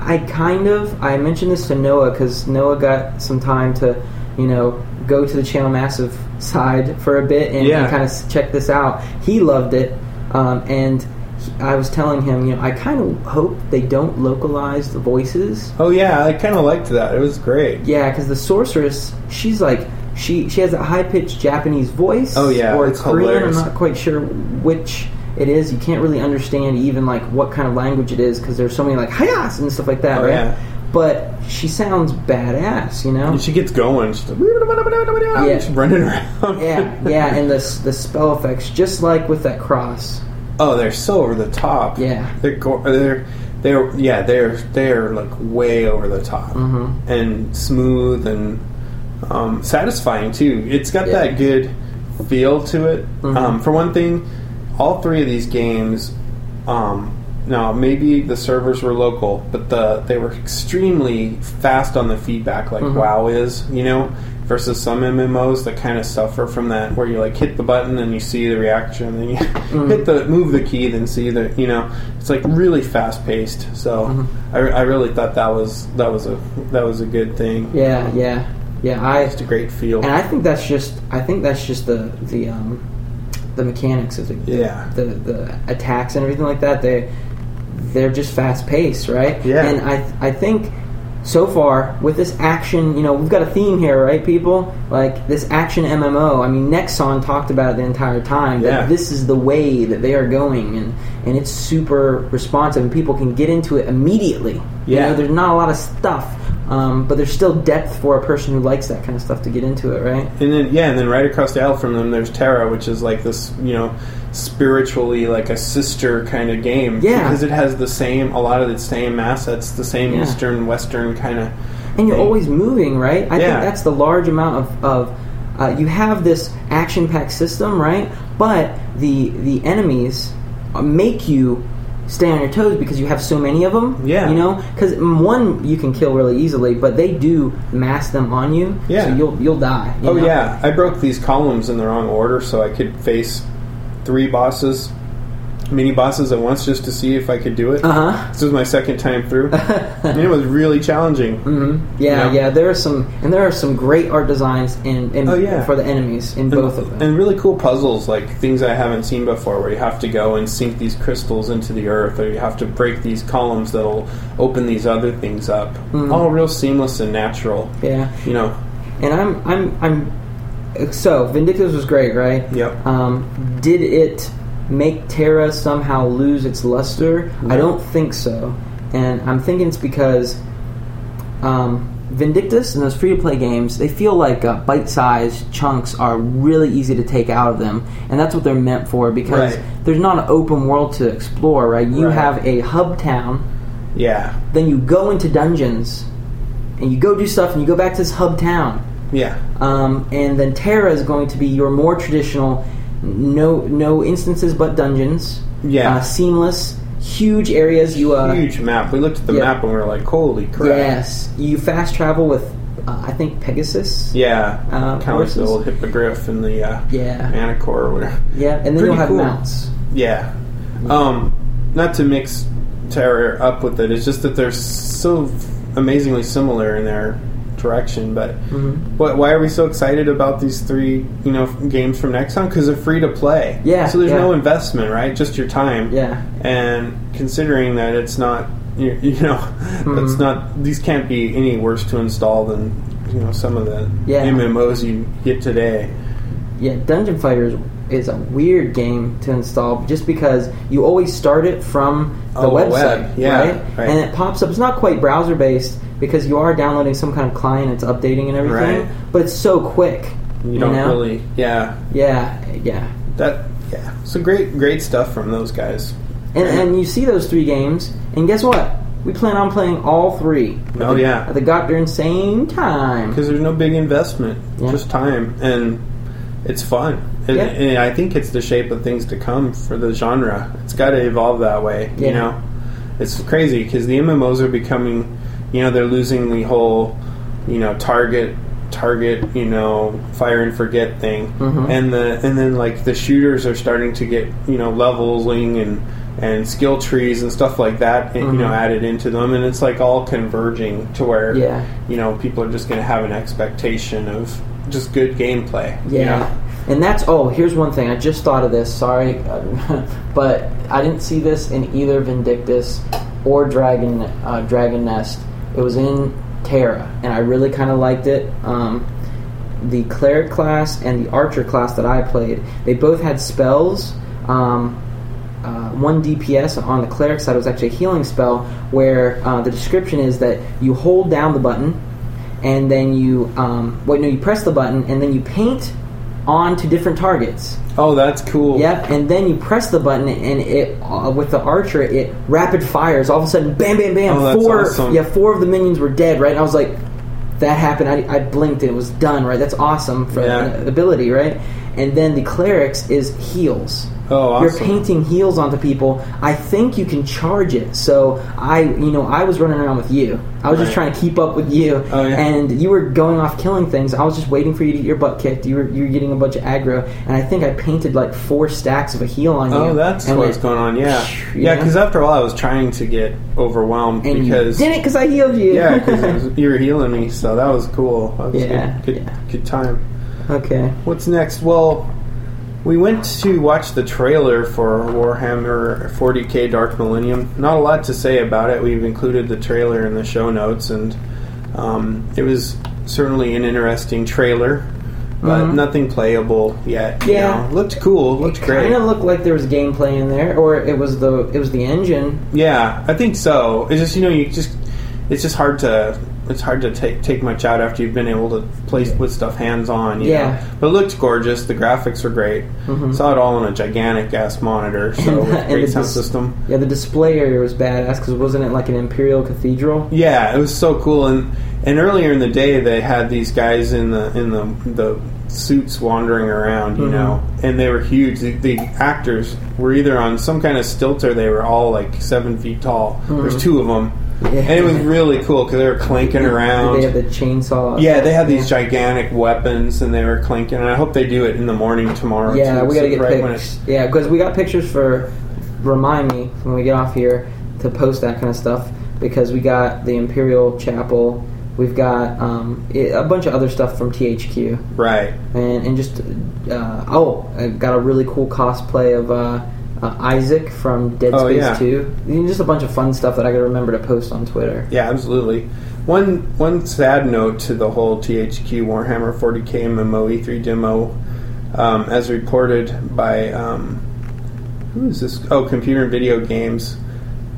I kind of I mentioned this to Noah because Noah got some time to, you know, go to the Channel Massive side for a bit and,
Yeah.
kind of check this out. He loved it, um, and he, I was telling him, you know, I kind of hope they don't localize the voices.
Oh yeah, I kind of liked that. It was great.
Yeah, because the sorceress, she's like. She, she has a high pitched Japanese voice.
Oh, yeah,
or
it's
Korean.
hilarious.
I'm not quite sure which it is. You can't really understand even like what kind of language it is because there's so many like hayas and stuff like that,
Oh,
right?
yeah.
But she sounds badass, you know.
And she gets going. She's, like,
Yeah.
she's running around.
yeah, yeah, and the the spell effects, just like with that cross.
Oh, they're so over the top.
Yeah.
they're go- they're they're yeah they're they're like way over the top
Mhm.
and smooth and um, satisfying too. It's got
Yeah.
that good feel to it.
Mhm.
Um, for one thing, all three of these games. Um, now maybe the servers were local, but the they were extremely fast on the feedback, like
Mhm.
WoW is. You know. Versus some MMOs that kind of suffer from that, where you like hit the button and you see the reaction, and you
Mm-hmm.
hit the move the key, then see the you know it's like really fast paced. So
Mhm.
I, I really thought that was that was a that was a good thing.
Yeah, yeah, yeah. I
Just a great feel.
and I think that's just I think that's just the the um the mechanics of the
Yeah.
the, the attacks and everything like that. They they're just fast paced, right?
Yeah.
And I I think so far with this action, you know, we've got a theme here, right, people? Like this action MMO. I mean, Nexon talked about it the entire time that
Yeah.
this is the way that they are going, and and it's super responsive, and people can get into it immediately. You
Yeah.
know, there's not a lot of stuff, um, but there's still depth for a person who likes that kind of stuff to get into it, right?
And then yeah, and then right across the aisle from them, there's TERA, which is like this, you know, spiritually like a sister kind of game.
Yeah.
because it has the same, a lot of the same assets, the same
Yeah.
Eastern Western kind of.
And you're
thing.
always moving, right? I
Yeah.
think that's the large amount of, of uh, you have this action-packed system, right? But the the enemies uh, make you stay on your toes because you have so many of them.
Yeah.
you know, because one you can kill really easily, but they do mass them on you.
Yeah.
so you'll you'll die. you
Oh
know?
yeah, I broke these columns in the wrong order so I could face three bosses, mini bosses at once, just to see if I could do it.
Uh huh.
This was my second time through, and it was really challenging.
Mm Yeah,
Yeah.
yeah. There are some, and there are some great art designs in, in
Oh, yeah.
for the enemies in
And,
both of them.
and really cool puzzles, like things I haven't seen before, where you have to go and sink these crystals into the earth, or you have to break these columns that'll open these other things up.
Mm-hmm.
All real seamless and natural.
yeah,
You know.
and I'm I'm I'm so Vindictus was great, right?
Yep.
Um, did it make TERA somehow lose its luster? I don't think so, and I'm thinking it's because um, Vindictus and those free to play games they feel like uh, bite sized chunks are really easy to take out of them, and that's what they're meant for because
Right.
there's not an open world to explore, right? You
Right.
have a hub town
Yeah.
then you go into dungeons and you go do stuff and you go back to this hub town
Yeah.
um, and then TERA is going to be your more traditional no no instances but dungeons
Yeah.
uh, seamless huge areas you uh,
Huge map. We looked at the
yeah.
map and we were like, "Holy crap!"
yes you fast travel with uh, i think pegasus
Yeah,
Uh,
kind of like the old hippogriff and the uh,
Yeah.
manticore or whatever.
yeah and then
Pretty
you'll have
cool.
mounts
Yeah, um, not to mix TERA up with it. It's just that they're so amazingly similar in their direction. But
Mm-hmm.
what, why are we so excited about these three, you know, games from Nexon? Because they're free to play.
Yeah,
So there's
yeah.
no investment, right? Just your time.
yeah
And considering that it's not, you, you know,
Mm-hmm.
it's not. These can't be any worse to install than you know some of the
Yeah.
MMOs you get today.
Yeah, Dungeon Fighters is a weird game to install just because you always start it from the
Oh,
website,
web. Yeah,
right?
right.
And it pops up. It's not quite browser based because you are downloading some kind of client. It's updating and everything,
Right.
but it's so quick.
You don't
know?
really, yeah.
Yeah, yeah.
That yeah, so great, great stuff from those guys.
And and you see those three games, and guess what? We plan on playing all three.
Oh, yeah.
at the goddamn same time.
because there's no big investment,
Yeah.
just time, and it's fun. And,
Yeah.
and I think it's the shape of things to come for the genre. It's got to evolve that way.
Yeah.
You know, it's crazy because the MMOs are becoming, you know, they're losing the whole, you know, target target you know fire and forget thing
Mhm.
and the and then like the shooters are starting to get you know leveling and and skill trees and stuff like that you know
Mhm.
added into them and it's like all converging to where
Yeah.
you know, people are just going to have an expectation of just good gameplay. you
Yeah.
know?
And that's oh, here's one thing. I just thought of this. Sorry, but I didn't see this in either Vindictus or Dragon uh, Dragon Nest. It was in TERA, and I really kind of liked it. Um, the cleric class and the archer class that I played, they both had spells. Um, uh, one DPS on the cleric side was actually a healing spell, where uh, the description is that you hold down the button, and then you um, wait, no, you press the button, and then you paint onto different targets.
Oh, that's cool.
Yep, and then you press the button, and it uh, with the archer, it rapid fires. All of a sudden, bam, bam, bam!
Oh, that's
four,
awesome.
yeah, four of the minions were dead. Right, and I was like, that happened. I, I blinked, and it was done. Right, that's awesome for
Yeah.
ability. Right, and then the clerics is heals.
Oh,
You're painting heals onto people. I think you can charge it. So I, you know, I was running around with you. I was just trying to keep up with you,
Oh, yeah.
and you were going off killing things. I was just waiting for you to get your butt kicked. You were you were getting a bunch of aggro, and I think I painted like four stacks of a heal on oh, you.
Oh, that's what's
it-
going on. Yeah,
You
yeah. Because after a while, I was trying to get overwhelmed
And
because
you did it because I healed you.
yeah, because you were healing me, so that was cool. That was
Yeah,
good, good,
yeah.
good time.
okay.
What's next? Well, we went to watch the trailer for Warhammer 40k Dark Millennium. Not a lot to say about it. We've included the trailer in the show notes, and um, it was certainly an interesting trailer, but
Mhm.
nothing playable yet. you
Yeah.
know. looked cool. Looked great.
Kind of looked like there was gameplay in there, or it was the it was the engine.
Yeah, I think so. It's just you know you just it's just hard to it's hard to take take much out after you've been able to play with stuff hands on.
Yeah.
know? but it looked gorgeous. The graphics were great.
Mhm.
Saw it all on a gigantic ass monitor, so
And-
great sound
dis-
system.
Yeah, the display area was badass because wasn't it like an imperial cathedral?
Yeah, it was so cool. And and earlier in the day, they had these guys in the in the the suits wandering around, you
Mhm.
know, and they were huge. The, the actors were either on some kind of stilt or they were all like seven feet tall. There's two of them,
Yeah.
and it was really cool because they were clanking around.
They have the chainsaw.
yeah, they had these gigantic weapons, and they were clinking. And I hope they do it in the morning tomorrow.
Yeah,
too,
we gotta
so
get
right
pics. Yeah, because we got pictures for. Remind me when we get off here to post that kind of stuff because we got the Imperial Chapel. We've got um, a bunch of other stuff from THQ,
Right.
and and just uh, oh, I got a really cool cosplay of uh, uh, Isaac from Dead
Oh,
Space
yeah.
Two. Just a bunch of fun stuff that I gotta remember to post on Twitter.
Yeah, absolutely. One one sad note to the whole THQ Warhammer 40k MMO E3 demo, um, as reported by um, who is this? Oh, Computer and Video Games,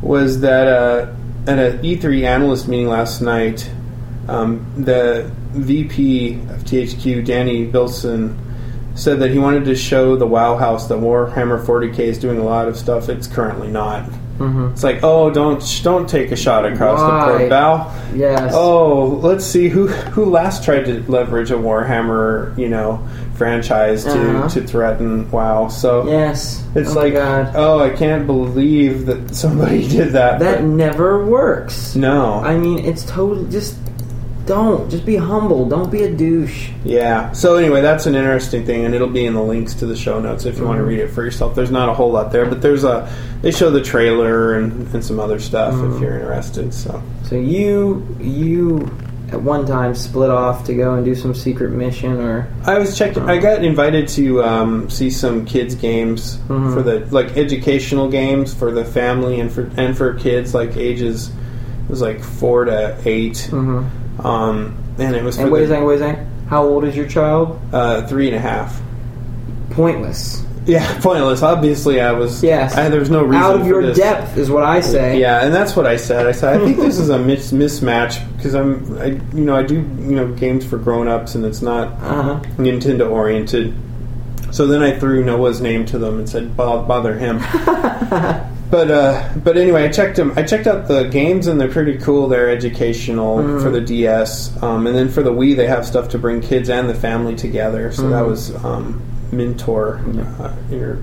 was that uh, at an E3 analyst meeting last night, um, the VP of THQ, Danny Bilson, said that he wanted to show the WoW house that Warhammer 40k is doing a lot of stuff it's currently not.
hmm
It's like, oh, don't don't take a shot across the port bow.
Yes.
Oh, let's see who who last tried to leverage a Warhammer, you know, franchise to
Uh-huh.
to threaten WoW. So
Yes.
it's
oh
like,
God.
oh, I can't believe that somebody did that.
that never works.
no,
I mean, it's totally just don't just be humble. Don't be a douche.
yeah. So anyway, that's an interesting thing, and it'll be in the links to the show notes if you want to
Mm-hmm.
read it for yourself. There's not a whole lot there, but there's a they show the trailer and, and some other stuff
Mm-hmm.
if you're interested. So
So you you at one time split off to go and do some secret mission or
I was checking. I got invited to um, see some kids games
Mhm.
for the like educational games for the family and for and for kids like ages. It was like four to 8
Mhm.
Um, and it was
and wait a
the,
second, wait a second. How old is your child?
uh, three and a half.
Pointless.
Yeah, pointless. Obviously, I was.
Yes.
I, there was no reason
Out of your
this.
depth is what I say.
Yeah, and that's what I said. I said I think this is a mis- mismatch because I'm, I, you know, I do you know games for grown ups and it's not
Uh huh.
Nintendo oriented. So then I threw Noah's name to them and said, "Bother him." but uh, but anyway, I checked them. I checked out the games and they're pretty cool. They're educational
Mm-hmm.
for the DS, um, and then for the Wii, they have stuff to bring kids and the family together. So that
Mhm.
was um, Mentor. Uh, inter-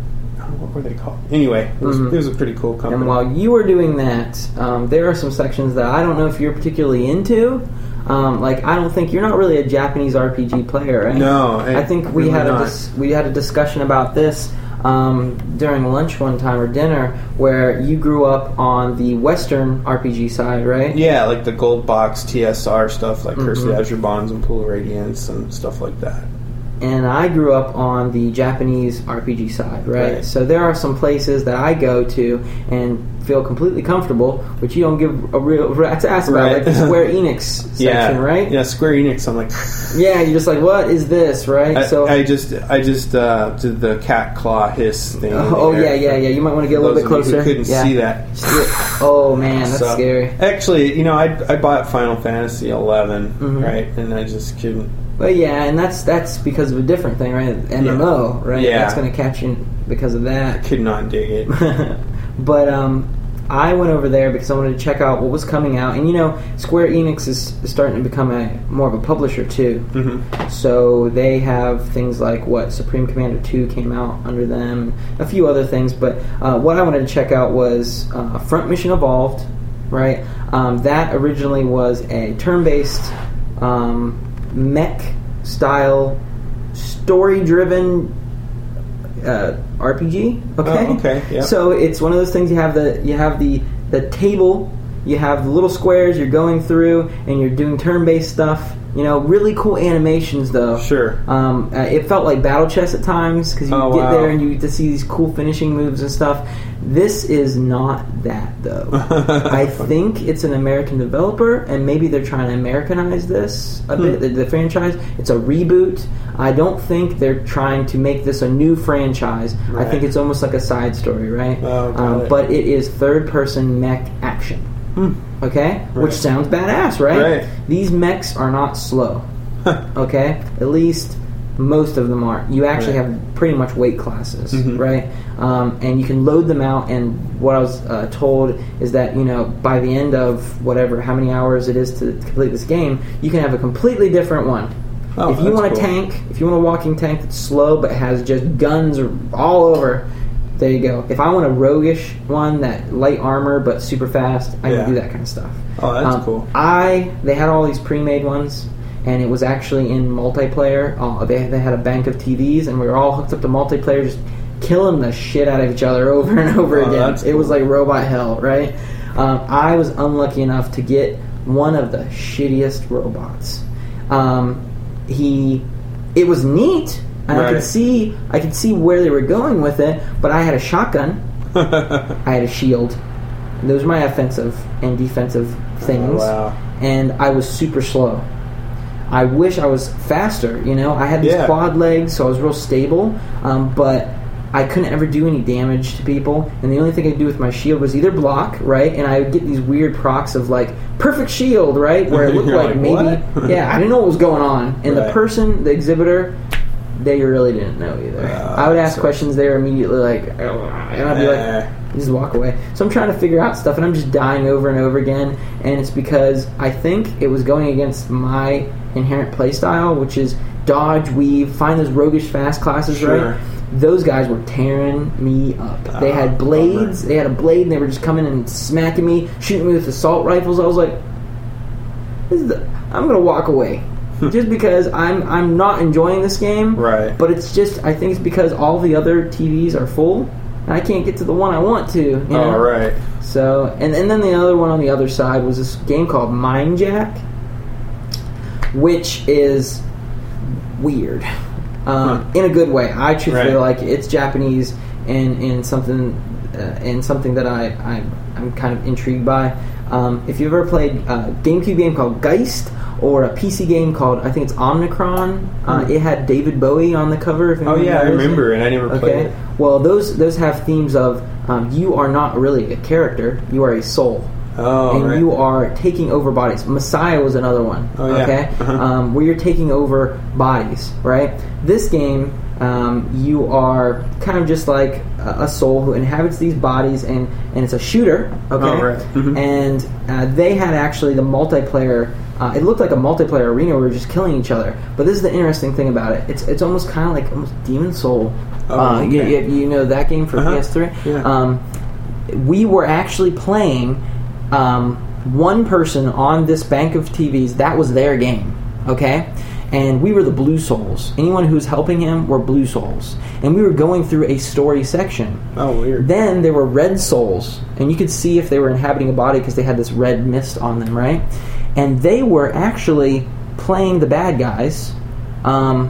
what were they called? Anyway, it was,
Mhm.
it was a pretty cool company.
And while you were doing that, um, there are some sections that I don't know if you're particularly into. Um, like I don't think you're not really a Japanese RPG player, right?
No,
I, think we had a dis- we had a discussion about this um, during lunch one time or dinner, where you grew up on the Western RPG side, right?
Yeah, like the gold box TSR stuff, like Curse of the Azure Bonds and Pool of Radiance and stuff like that.
And I grew up on the Japanese RPG side, right?
Right.
So there are some places that I go to and feel completely comfortable, which you don't give a real rat's ass about,
Right.
like the Square Enix section,
yeah,
right?
Yeah, Square Enix. I'm like,
Yeah, you're just like, what is this, right?
I,
so,
I just, I just uh, did the cat claw hiss thing.
oh
there
yeah, yeah, yeah. You might want to get a little bit closer.
Couldn't
yeah.
see that.
Oh man, that's
So-
scary.
Actually, you know, I, I bought Final Fantasy 11,
Mhm.
right, and I just couldn't.
But yeah, and that's that's because of a different thing, right? MMO, right?
Yeah.
That's going to catch you because of that.
I Could not dig it.
but um, I went over there because I wanted to check out what was coming out, and you know, Square Enix is starting to become a more of a publisher too.
hmm
So they have things like what Supreme Commander Two came out under them, a few other things. But uh, what I wanted to check out was uh, Front Mission Evolved, right? Um, that originally was a turn-based um, mech style, story-driven uh, RPG. Okay.
Oh, okay, yeah.
So it's one of those things. You have the you have the the table. You have the little squares you're going through, and you're doing turn-based stuff. You know, really cool animations though.
Sure.
Um, uh, it felt like battle chess at times because you
Oh,
get
wow.
there and you get to see these cool finishing moves and stuff. This is not that though. I think it's an American developer, and maybe they're trying to Americanize this a bit.
Hmm.
The, the franchise. It's a reboot. I don't think they're trying to make this a new franchise.
Right.
I think it's almost like a side story, right?
Oh,
um,
it.
but it is third-person mech action. Okay, which sounds badass, right?
Right.
These mechs are not slow. okay, at least most of them are. You actually
Right.
have pretty much weight classes,
Mhm.
right? Um, and you can load them out. And what I was uh, told is that you know by the end of whatever how many hours it is to complete this game, you can have a completely different one.
Oh,
if you want a
cool.
tank, if you want a walking tank that's slow but has just guns all over, there you go. If I want a roguish one that light armor but super fast, I
Yeah.
can do that kind of stuff.
Oh, that's
Um,
cool.
I they had all these pre-made ones, and it was actually in multiplayer. Uh, they they had a bank of TVs, and we were all hooked up to multiplayer, just killing the shit out of each other over and over
Oh,
again.
that's
It was like robot hell, right? Um, I was unlucky enough to get one of the shittiest robots. Um, he, it was neat. And I could see, I could see where they were going with it, but I had a shotgun. I had a shield. Those were my offensive and defensive things.
Oh, wow.
And I was super slow. I wish I was faster. You know, I had these
Yeah.
quad legs, so I was real stable. Um, but I couldn't ever do any damage to people. And the only thing I could do with my shield was either block, right? And I would get these weird procs of like perfect shield, right? Where it looked like,
like,
maybe, yeah, I didn't know what was going on. And the person, the exhibitor, they really didn't know either.
Oh,
I would ask
so-
questions. They were immediately like, "Oh," and I'd be like, just walk away. So I'm trying to figure out stuff, and I'm just dying over and over again. And it's because I think it was going against my inherent playstyle, which is dodge, weave, find those roguish fast classes,
Sure.
right? Those guys were tearing me up. they had oh, blades.
bummer.
They had a blade, and they were just coming and smacking me, shooting me with assault rifles. I was like, this is the, I'm gonna walk away. just because I'm I'm not enjoying this game,
Right.
But it's just I think it's because all the other TVs are full, and I can't get to the one I want to. You know?
All right.
So, and, and then the other one on the other side was this game called Mind Jack, which is weird um,
Huh.
in a good way. I truly
Right.
like it. it's Japanese and and something uh, and something that I I'm, I'm kind of intrigued by. Um, if you've ever played a GameCube game called Geist or a PC game called I think it's Omnicron, uh,
Hmm.
it had David Bowie on the cover. If
Oh yeah, I
knows it.
remember, and I never played it. Okay.
Well, those those have themes of um, you are not really a character; you are a soul,
Oh,
and
right.
you are taking over bodies. Messiah was another one.
Oh, yeah.
Okay,
Uh-huh.
um, where you're taking over bodies. Right. This game, um, you are kind of just like a, a soul who inhabits these bodies, and and it's a shooter. Okay.
Oh, right. Mhm.
And uh, they had actually the multiplayer. Uh, it looked like a multiplayer arena where we were just killing each other. But this is the interesting thing about it. It's it's almost kind of like almost Demon Soul.
Oh,
uh, you,
okay.
you, you know that game for
Uh-huh.
PS3.
Yeah.
Um, we were actually playing um, one person on this bank of TVs. That was their game. Okay. And we were the Blue Souls. Anyone who's helping him were Blue Souls. And we were going through a story section.
Oh, weird.
Then there were red souls, and you could see if they were inhabiting a body because they had this red mist on them, right? And they were actually playing the bad guys, um,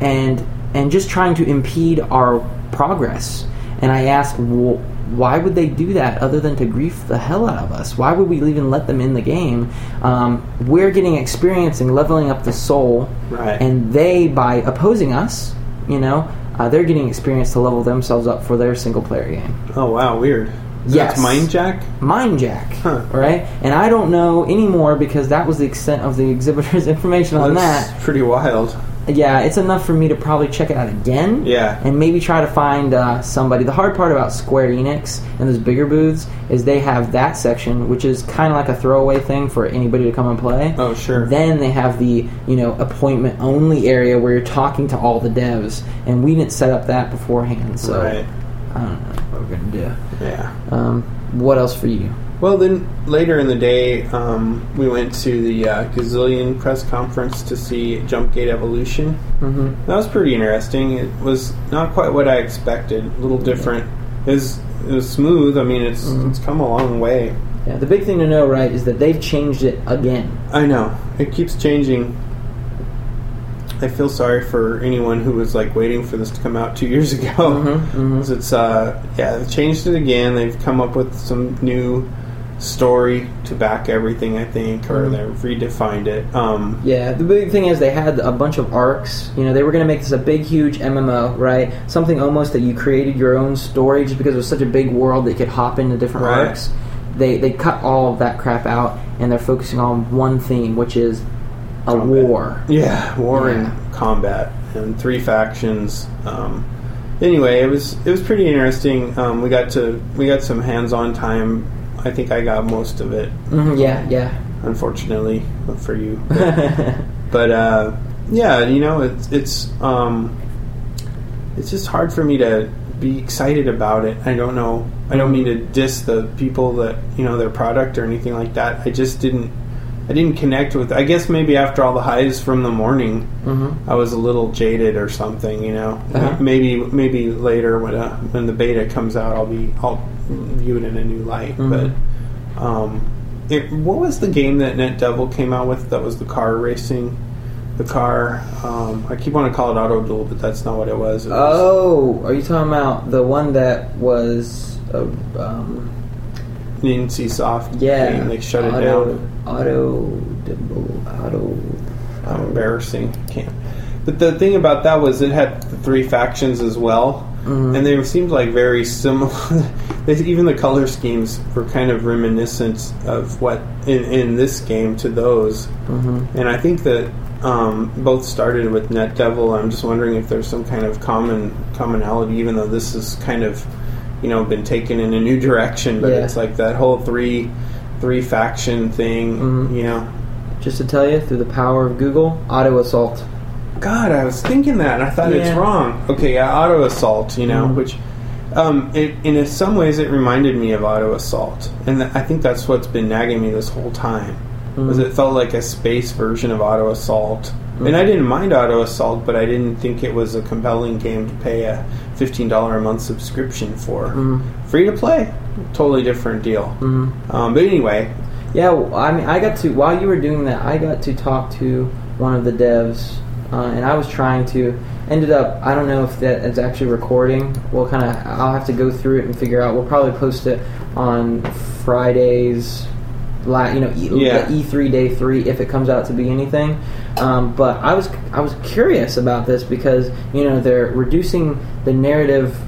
and and just trying to impede our progress. And I asked, well, why would they do that other than to grief the hell out of us? Why would we even let them in the game? Um, we're getting experience and leveling up the soul,
Right.
and they, by opposing us, you know, uh, they're getting experience to level themselves up for their single player game.
oh wow, weird. So
Yes.
That's Mind Jack.
Mind Jack,
Huh.
right? And I don't know anymore because that was the extent of the exhibitor's information on
That's
that.
pretty wild.
Yeah, it's enough for me to probably check it out again.
Yeah.
And maybe try to find uh, somebody. The hard part about Square Enix and those bigger booths is they have that section, which is kind of like a throwaway thing for anybody to come and play.
Oh sure.
Then they have the you know appointment only area where you're talking to all the devs, and we didn't set up that beforehand. So
right.
I don't know what we're gonna do.
Yeah.
Um, what else for you?
Well, then later in the day, um, we went to the uh, Gazillion press conference to see Jumpgate Evolution.
Mm-hmm.
That was pretty interesting. It was not quite what I expected. A little different. It was, it was smooth. I mean, it's
Mhm.
it's come a long way.
Yeah, the big thing to know, right, is that they've changed it again.
I know it keeps changing. I feel sorry for anyone who was like waiting for this to come out two years ago.
Mhm, mhm.
'Cause It's uh yeah they've changed it again. They've come up with some new story to back everything. I think, or
Mhm.
they've redefined it. Um,
Yeah, the big thing is they had a bunch of arcs. You know, they were going to make this a big, huge MMO, right? Something almost that you created your own story just because it was such a big world that you could hop into different
Right.
arcs. They they cut all of that crap out and they're focusing on one theme, which is a
Combat.
war.
Yeah, war
Yeah.
and combat and three factions. Um, anyway, it was it was pretty interesting. Um, we got to we got some hands on time. I think I got most of it,
hmm yeah, yeah.
unfortunately for you. But, but uh, yeah, you know, it's it's um, it's just hard for me to be excited about it. I don't know. I don't mean to diss the people that you know their product or anything like that. I just didn't. I didn't connect with. I guess maybe after all the highs from the morning,
Mm-hmm.
I was a little jaded or something. You know,
Uh-huh.
maybe maybe later when uh, when the beta comes out, I'll be I'll view it in a new light.
Mhm.
But um, it, what was the game that NetDevil came out with? That was the car racing. The car. Um, I keep wanting to call it Auto Duel, but that's not what it was. It was
Oh, are you talking about the one that was? Uh, um,
NCsoft.
yeah,
game. They shut it
auto,
down.
Auto, auto,
How embarrassing. Can't. But the thing about that was it had the three factions as well,
Mhm.
and they seemed like very similar. even the color schemes were kind of reminiscent of what in, in this game to those.
hmm
And I think that um, both started with NetDevil. I'm just wondering if there's some kind of common commonality, even though this is kind of you know been taken in a new direction. But
Yeah.
it's like that whole three three faction thing.
Mhm.
You know,
Just to tell you, through the power of Google, auto assault.
God, I was thinking that, and I thought it's wrong. Okay, yeah, auto assault. You know,
Mhm.
which. Um, it, in some ways, it reminded me of auto assault, and th- I think that's what's been nagging me this whole time. Was
Mhm.
it felt like a space version of auto assault,
Mhm.
and I didn't mind auto assault, but I didn't think it was a compelling game to pay a fifteen dollar a month subscription for.
Mhm.
Free to play, totally different deal.
Mhm.
Um, but anyway,
Yeah, well, I mean, I got to while you were doing that, I got to talk to one of the devs, uh, and I was trying to. Ended up, I don't know if that is actually recording. We'll kind of, I'll have to go through it and figure out. We'll probably post it on Fridays, la you know, e,
yeah.
e3 day three if it comes out to be anything. Um, but I was, I was curious about this because you know they're reducing the narrative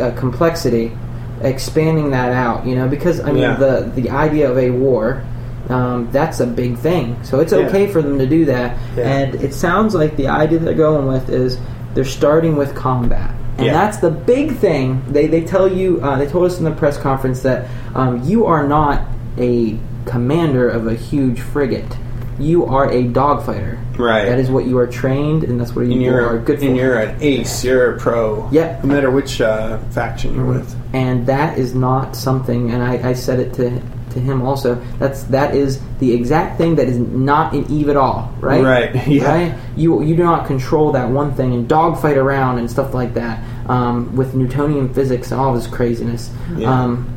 uh, complexity, expanding that out. You know, because I mean
Yeah.
the the idea of a war. Um, that's a big thing, so it's
Yeah.
okay for them to do that.
Yeah.
And it sounds like the idea they're going with is they're starting with combat, and
Yeah.
that's the big thing. They they tell you uh, they told us in the press conference that um, you are not a commander of a huge frigate. You are a dogfighter.
Right.
That is what you are trained, and that's what you
you're
are good for.
and you're an ace. You're a pro.
Yeah.
No matter which uh, faction you're with.
and that is not something and I, I said it to to him also that's that is the exact thing that is not in eve at all right
Right, yeah.
right you you do not control that one thing and dogfight around and stuff like that um, with newtonian physics and all this craziness
Yeah.
um,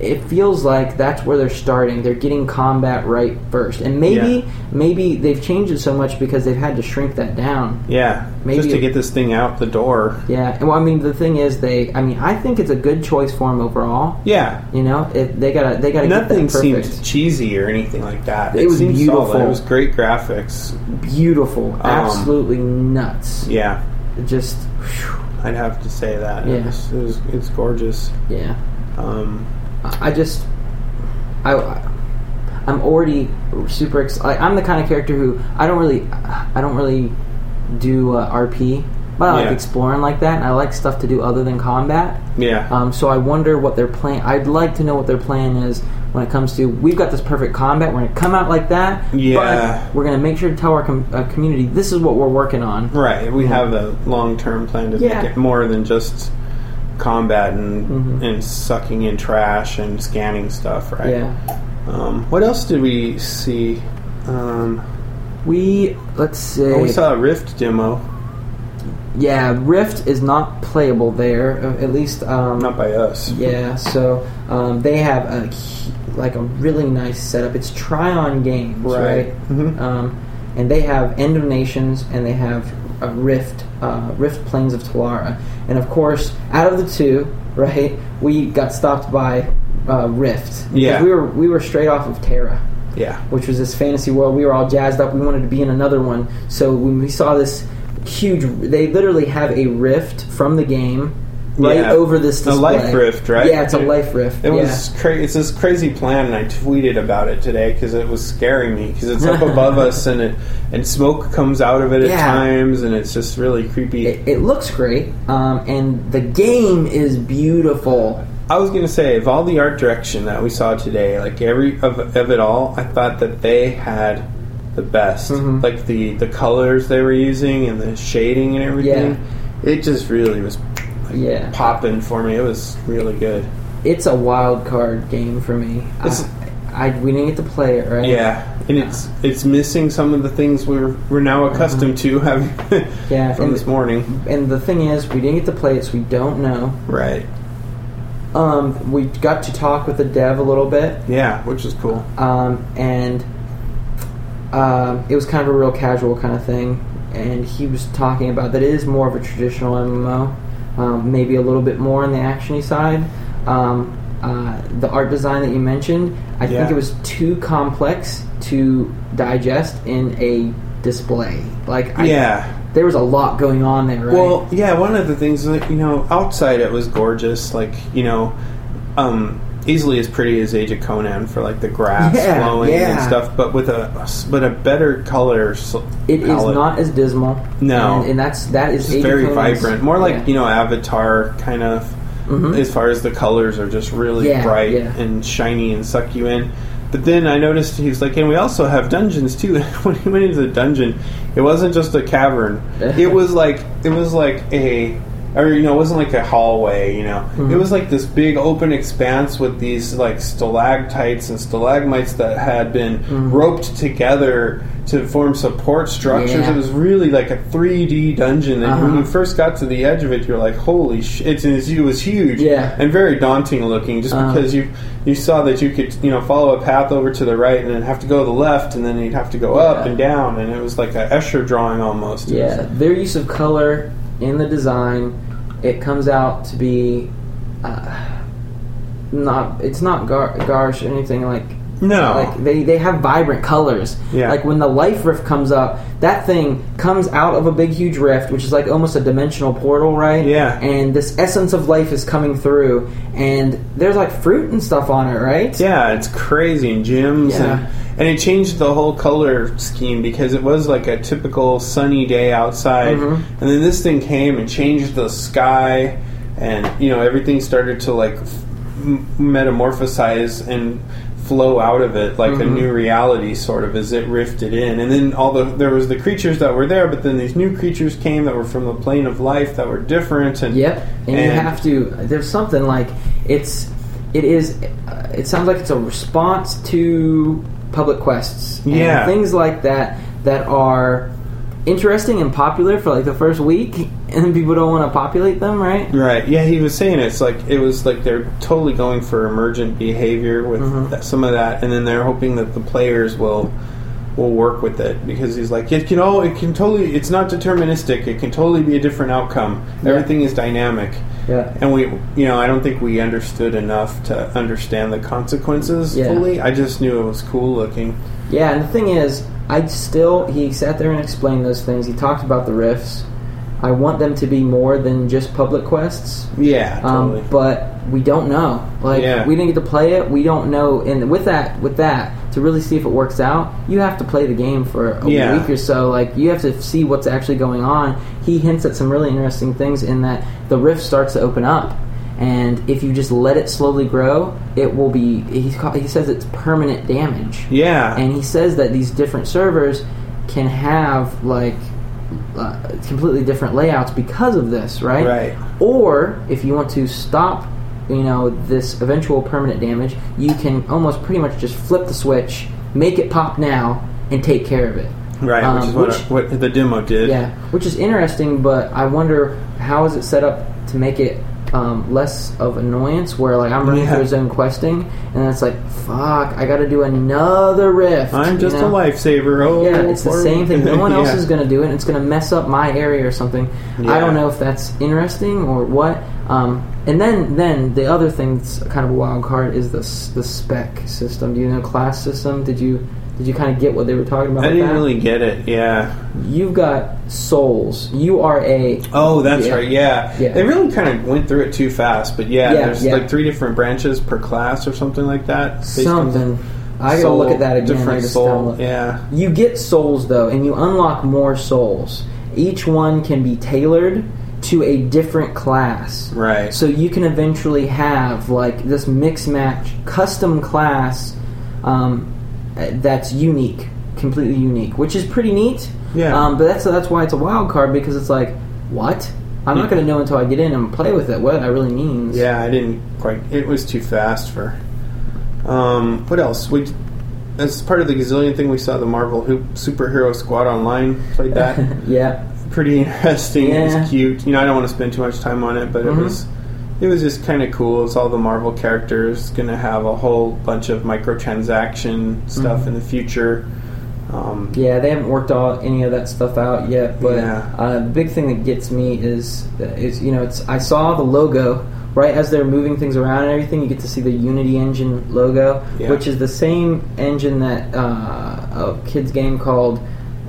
it feels like that's where they're starting. They're getting combat right first, and maybe
Yeah.
maybe they've changed it so much because they've had to shrink that down.
Yeah.
Maybe
just to
it-
get this thing out the door.
Yeah, well, I mean the thing is, they. I mean, I think it's a good choice for them overall.
Yeah.
You know, it, they gotta they gotta
Nothing seemed cheesy or anything like that.
It was beautiful.
solid. It was great graphics.
beautiful, absolutely nuts.
Yeah.
It just, whew,
I'd have to say that.
Yeah.
It was, it was, it's gorgeous.
yeah.
Um,
I I just, I, I'm already super excited. I'm the kind of character who I don't really, I don't really do uh, RP, but I like exploring like that, and I like stuff to do other than combat.
yeah.
Um, so I wonder what their plan. I'd like to know what their plan is when it comes to. We've got this perfect combat. We're going to come out like that.
Yeah.
But we're going to make sure to tell our com- uh, community this is what we're working on.
right. We have a long term plan to
Yeah.
make it more than just combat and
Mhm.
and sucking in trash and scanning stuff. Right.
Yeah.
Um, what else did we see? Um,
We let's see.
oh, we saw a Rift demo.
yeah, Rift is not playable there. uh, At least. Um,
Not by us.
Yeah, so um, they have a like a really nice setup. It's Trion Games,
Right.
right?
Mhm.
Um, and they have End of Nations and they have uh, Rift, uh, Rift Planes of Telara. And of course, out of the two, right, we got stopped by uh, Rift.
Yeah.
we were we were straight off of TERA
Yeah.
which was this fantasy world. We were all jazzed up. We wanted to be in another one. So when we saw this huge, they literally have a rift from the game right
Yeah.
over this
A life rift, right?
Yeah, it's a life rift.
It
yeah.
was cra- it's this crazy plan, and I tweeted about it today because it was scaring me because it's up above us and it and smoke comes out of it at times, and it's just really creepy.
It, it looks great, um, and the game is beautiful.
I was gonna say of all the art direction that we saw today, like every of, of it all, I thought that they had the best.
Mhm.
Like the the colors they were using and the shading and everything. It just really was
Yeah,
popping for me. It was really good.
it's a wild card game for me.
It's-
I, I we didn't get to play it, right?
Yeah, and it's it's missing some of the things we're we're now accustomed to having
Yeah,
from this morning.
And the thing is, we didn't get to play it, so we don't know.
Right.
Um, we got to talk with the dev a little bit,
Yeah, which is cool.
um, and um, it was kind of a real casual kind of thing. And he was talking about that it is more of a traditional MMO, um, maybe a little bit more on the actiony side. Um, uh, the art design that you mentioned, I
Yeah.
think it was too complex to digest in a display. Like, I,
yeah.
there was a lot going on there. Right?
Well, yeah, one of the things that, you know, outside it was gorgeous. Like, you know, um, easily as pretty as Age of Conan for like the grass
Yeah,
flowing and stuff, but with a but a better color. s-
It is
palette.
not as dismal.
No.
and, and that's that is
very vibrant. More like
yeah.
you know Avatar kind of.
Mhm.
As far as the colors are just really
Yeah,
bright
yeah.
and shiny and suck you in. But then I noticed he's like, and we also have dungeons too. when he went into the dungeon, it wasn't just a cavern. it was like it was like a or you know, it wasn't like a hallway, you know.
Mm-hmm.
It was like this big open expanse with these like stalactites and stalagmites that had been
Mm-hmm.
roped together to form support structures.
Yeah.
It was really like a 3D dungeon, and when
Uh-huh.
you first got to the edge of it, you're like, "Holy shit!" It was huge,
Yeah.
and very daunting looking. Just
Uh-huh.
because you you saw that you could you know follow a path over to the right and then have to go to the left, and then you'd have to go up and down, and it was like a Escher drawing almost.
Yeah, their use of color in the design, it comes out to be uh, not. It's not gar- garish or anything like.
No.
like they they have vibrant colors.
Yeah.
like when the life rift comes up, that thing comes out of a big huge rift, which is like almost a dimensional portal, right?
Yeah.
and this essence of life is coming through, and there's like fruit and stuff on it, right?
Yeah, it's crazy and gyms
Yeah.
and and it changed the whole color scheme because it was like a typical sunny day outside,
Mhm.
and then this thing came and changed the sky, and you know everything started to like f- metamorphosize and flow out of it like a
Mhm.
new reality sort of as it rifted in and then all the there was the creatures that were there but then these new creatures came that were from the plane of life that were different and
Yep, and, you have to. There's something like it's. It is. Uh, it sounds like it's a response to public quests. and
Yeah.
things like that that are interesting and popular for like the first week, and then people don't want to populate them, right?
Right. Yeah, he was saying it's like it was like they're totally going for emergent behavior with
Mhm.
that, some of that, and then they're hoping that the players will will work with it because he's like it can all it can totally it's not deterministic. It can totally be a different outcome.
Yeah.
Everything is dynamic.
Yeah.
And we, you know, I don't think we understood enough to understand the consequences
Yeah.
fully. I just knew it was cool looking.
Yeah, and the thing is, I still he sat there and explained those things. He talked about the rifts. I want them to be more than just public quests.
Yeah, totally.
Um, but we don't know. Like
Yeah.
we didn't get to play it. We don't know. And with that, with that, to really see if it works out, you have to play the game for a
Yeah.
week or so. Like you have to see what's actually going on. He hints at some really interesting things in that the rift starts to open up, and if you just let it slowly grow, it will be. He he says it's permanent damage.
yeah.
And he says that these different servers can have like uh, completely different layouts because of this, right?
Right.
Or if you want to stop, you know, this eventual permanent damage, you can almost pretty much just flip the switch, make it pop now, and take care of it.
right,
um,
which is what,
which-
what the demo did.
Yeah, which is interesting, but I wonder how is it set up to make it um, less of annoyance? Where like I'm running
Yeah.
through zone questing, and it's like, fuck, I got to do another rift.
I'm
you
just
know?
a lifesaver. Oh,
Yeah, it's the same thing. No one else
Yeah.
is going to do it. and It's to mess up my area or something. I don't know if that's interesting or what. Um, and then, then the other thing that's kind of a wild card is the the spec system. Do you know class system? Did you did you kind of get what they were talking about?
I didn't
that?
really get it. Yeah.
You've got souls. You are a
Oh, that's
Yeah.
right. Yeah.
Yeah.
They really kind of went through it too fast, but yeah,
Yeah,
there's like three different branches per class or something like that.
something. I gotta
soul-
look at that again.
Different soul. Yeah.
You get souls though, and you unlock more souls. Each one can be tailored to a different class.
Right.
So you can eventually have like this mix match custom class um, that's unique completely unique, which is pretty neat.
Yeah.
Um, but that's that's why it's a wild card because it's like, what? I'm not going to know until I get in and play with it what that really means.
Yeah, I didn't quite. It was too fast for. Um, what else? We as part of the gazillion thing, we saw the Marvel Hoop Superhero Squad Online. Played that.
yeah.
Pretty interesting. It
Yeah.
was cute. You know, I don't want to spend too much time on it, but
Mhm.
it was. It was just kind of cool. It's all the Marvel characters. Going to have a whole bunch of microtransaction stuff in the future. Um,
Yeah, they haven't worked all any of that stuff out yet. But
Yeah.
uh, the big thing that gets me is is you know it's I saw the logo right as they're moving things around and everything. You get to see the Unity Engine logo,
Yeah.
which is the same engine that uh, a kids game called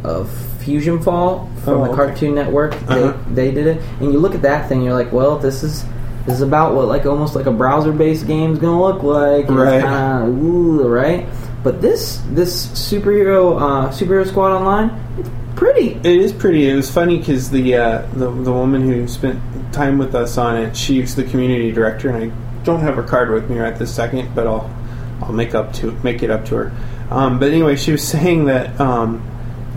uh, Fusion Fall from
Oh,
the
okay.
Cartoon Network.
Uh-huh.
They, they did it, and you look at that thing, you're like, well, this is. This is about what like almost like a browser-based game is gonna look like,
Right.
kinda, ooh, right? But this this superhero uh, superhero squad online, it's pretty.
It is pretty. It was funny because the, uh, the the woman who spent time with us on it, she's the community director, and I don't have her card with me right this second, but I'll I'll make up to make it up to her. Um, but anyway, she was saying that um,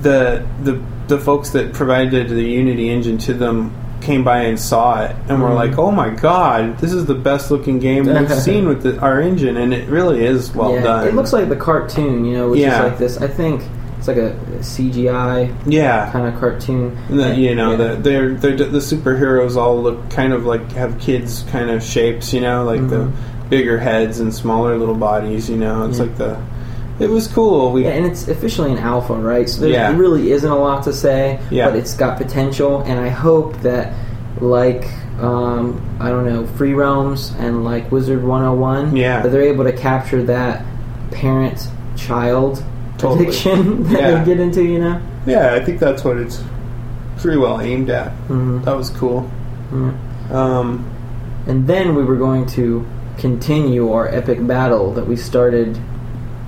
the the the folks that provided the Unity engine to them came by and saw it and were
Mhm.
like, "Oh my god, this is the best looking game we've seen with the, our engine," and it really is well
yeah,
done.
it looks like the cartoon, you know, which
Yeah.
is like this. I think it's like a CGI
yeah,
kind of cartoon.
And the, you know,
Yeah.
the, they're, they're the superheroes all look kind of like have kids kind of shapes. You know, like the
Mhm.
bigger heads and smaller little bodies. You know, it's
Yeah.
like the. It was cool. We
Yeah, and it's officially an alpha, right? So there
Yeah.
really isn't a lot to say,
Yeah.
but it's got potential, and I hope that, like, um, I don't know, Free Realms and like Wizard 101,
Yeah.
that they're able to capture that parent-child
Totally.
addiction that
Yeah.
they get into, you know?
yeah, I think that's what it's pretty well aimed at.
Mhm.
That was cool.
Yeah.
Um,
And then we were going to continue our epic battle that we started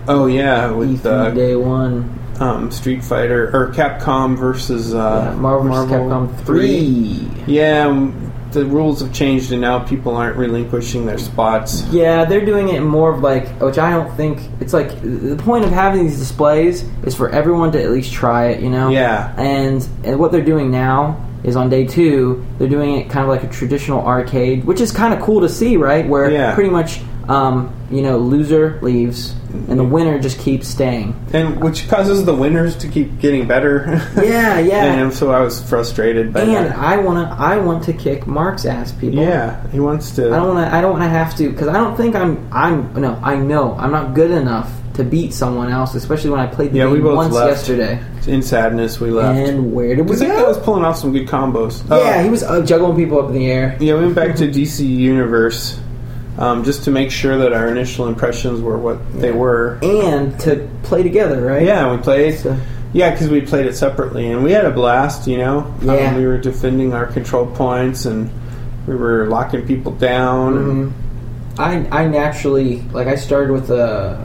oh yeah, with
E3
uh,
day one.
um, Street Fighter or Capcom versus uh,
Yeah, Marvel vs. Capcom 3.
Yeah, um, the rules have changed, and now people aren't relinquishing their spots.
Yeah, they're doing it more of like, which I don't think it's like the point of having these displays is for everyone to at least try it, you know.
Yeah.
And and what they're doing now is on day two, they're doing it kind of like a traditional arcade, which is kind of cool to see, right? Where
Yeah.
pretty much, um, you know, loser leaves and the winner just keeps staying.
and which causes the winners to keep getting better.
Yeah, yeah.
and so I was frustrated by
And
that.
I wanna, I want to kick Mark's ass, people.
yeah, he wants to.
I don't want to. I don't want to have to because I don't think I'm. I'm no. I know I'm not good enough to beat someone else, especially when I played the
Yeah, we
game
both
once
left.
yesterday.
in sadness, we left.
And where did we
Because that guy
go?
was pulling off some good combos.
yeah,
Oh,
he was uh, juggling people up in the air.
yeah, we went back to DC Universe um, just to make sure that our initial impressions were what they were.
and to play together, right?
Yeah, we played.
So-
Yeah, because we played it separately, and we had a blast. You know,
Yeah.
Um, we were defending our control points, and we were locking people down.
Mhm. I I naturally like I started with the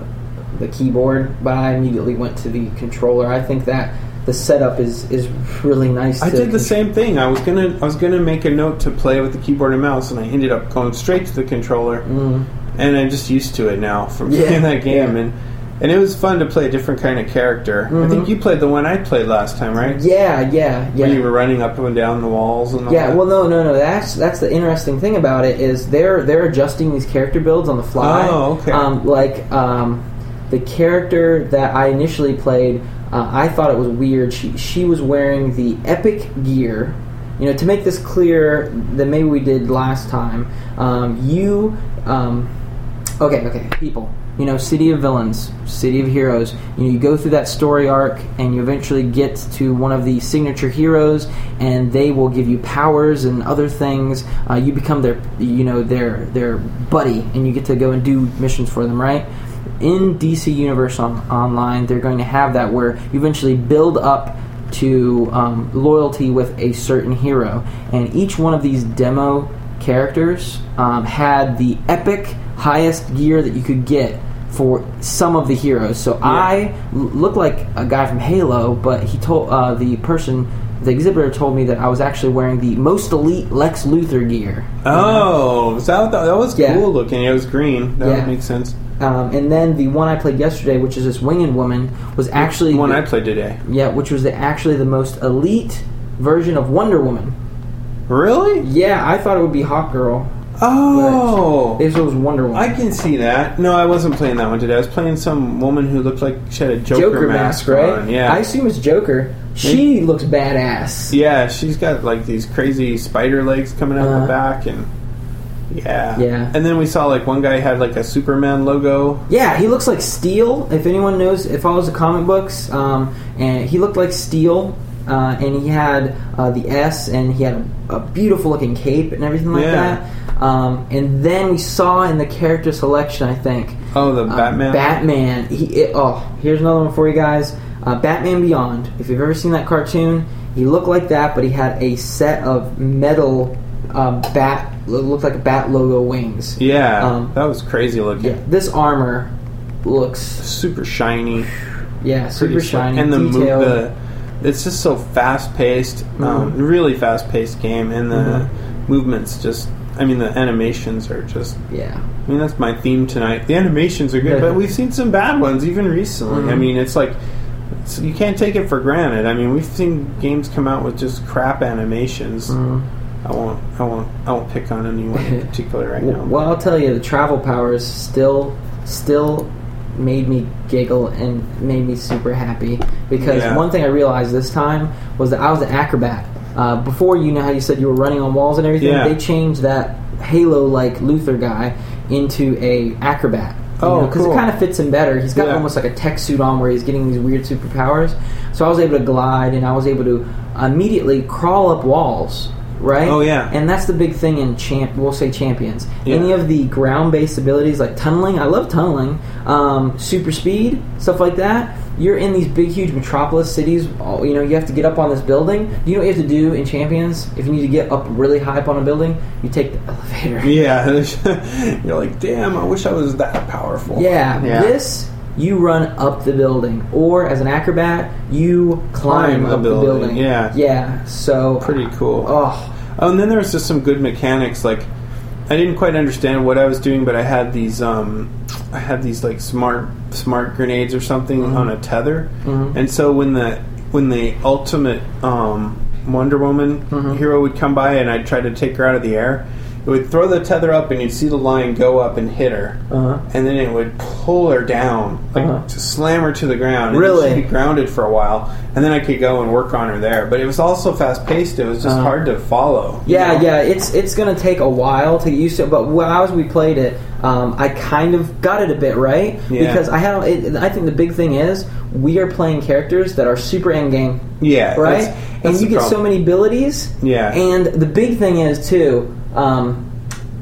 the keyboard, but I immediately went to the controller. I think that the setup is is really nice.
I did the same thing. I was gonna I was gonna make a note to play with the keyboard and mouse, and I ended up going straight to the controller,
Mm.
and I'm just used to it now from
Yeah,
playing that game,
yeah.
and and it was fun to play a different kind of character. I
Mhm.
think you played the one I played last time, right?
Yeah, yeah, yeah.
Where you were running up and down the walls and all
Yeah,
that.
well, no, no, no. That's that's the interesting thing about it is they're they're adjusting these character builds on the fly.
Oh, okay.
Um, like um, the character that I initially played, uh, I thought it was weird. She she was wearing the epic gear. You know, to make this clear that maybe we did last time. Um, you, um, okay, okay, people. You know, City of Villains, City of Heroes. You know, you go through that story arc, and you eventually get to one of the signature heroes, and they will give you powers and other things. Uh, you become their, you know, their their buddy, and you get to go and do missions for them, right? In DC Universe on, Online, they're going to have that where you eventually build up to um, loyalty with a certain hero, and each one of these demo characters um, had the epic highest gear that you could get for some of the heroes. So I l- look like a guy from Halo, but he told uh, the person, the exhibitor told me that I was actually wearing the most elite Lex Luthor gear.
Oh, that, that, that was
Yeah.
cool looking. It was green. That
Yeah.
would make sense.
Um, and then the one I played yesterday, which is this winged woman, was actually
The one
the-
I played today.
yeah, which was the, actually the most elite version of Wonder Woman.
Really?
Yeah, I thought it would be Hawk Girl.
Oh.
This was Wonder Woman.
I can see that. No, I wasn't playing that one today. I was playing some woman who looked like she had a Joker,
Joker,
mask,
right?
on. Yeah.
I assume it's Joker. She looks badass.
yeah, she's got like these crazy spider legs coming out
Uh-huh.
the back and yeah.
Yeah.
And then we saw like one guy had like a Superman logo.
Yeah, he looks like Steel. If anyone knows, it follows the comic books, um, and he looked like Steel, uh, and he had uh, the S, and he had a, a beautiful looking cape and everything like
Yeah.
that. Um, and then we saw in the character selection, I think,
Oh, the
uh,
Batman.
Batman. He, it, oh, here's another one for you guys. Uh, Batman Beyond. If you've ever seen that cartoon, he looked like that, but he had a set of metal um, bat, looked like a bat logo wings.
Yeah,
Um,
that was crazy looking.
Yeah, this armor looks
Super shiny,
yeah super
slick.
shiny,
and the move,
detailed.
the it's just so fast paced, um,
Mhm.
really fast paced game, and the
Mhm.
movements just. I mean, the animations are just.
yeah,
I mean, that's my theme tonight. The animations are good, but we've seen some bad ones even recently. I
Mhm.
mean, it's like it's, you can't take it for granted. I mean, we've seen games come out with just crap animations. I won't. I won't. I won't pick on anyone in particular right now.
Well, I'll tell you, the travel powers still still made me giggle and made me super happy because
Yeah.
one thing I realized this time was that I was an acrobat. Uh, before you know how you said you were running on walls and everything,
Yeah.
they changed that Halo like Luther guy into a acrobat.
Oh,
because
cool.
it kind of fits him better. He's got
Yeah.
almost like a tech suit on where he's getting these weird superpowers. So I was able to glide and I was able to immediately crawl up walls. Right?
Oh, yeah.
And that's the big thing in champ. We'll say champions.
Yeah.
Any of the ground-based abilities like tunneling, I love tunneling. Um, super speed, stuff like that. You're in these big, huge metropolis cities. You know, you have to get up on this building. You know what you have to do in champions? If you need to get up really high up on a building, you take the elevator.
Yeah, you're like, damn. I wish I was that powerful.
Yeah,
Yeah.
this you run up the building, or as an acrobat, you climb,
Climb a
up the
building,
building.
yeah.
yeah. So
Pretty cool.
Oh,
Oh, and then there was just some good mechanics. Like, I didn't quite understand what I was doing, but I had these, um, I had these like smart, smart grenades or something
Mm-hmm.
on a tether,
Mhm.
and so when the when the ultimate um, Wonder Woman
Mm-hmm.
hero would come by, and I'd try to take her out of the air, it would throw the tether up, and you'd see the line go up and hit her,
Uh-huh.
and then it would pull her down, like
Uh-huh.
to slam her to the ground. And
Really?
she'd be grounded for a while, and then I could go and work on her there. But it was also fast paced. It was just
Uh-huh.
hard to follow.
Yeah,
know?
yeah, it's it's gonna take a while to get used to it. But while as we played it, um, I kind of got it a bit right
Yeah.
because I had. It, I think the big thing is we are playing characters that are super end game,
Yeah,
right?
that's-
and you get so many abilities.
Yeah.
And the big thing is too. Um,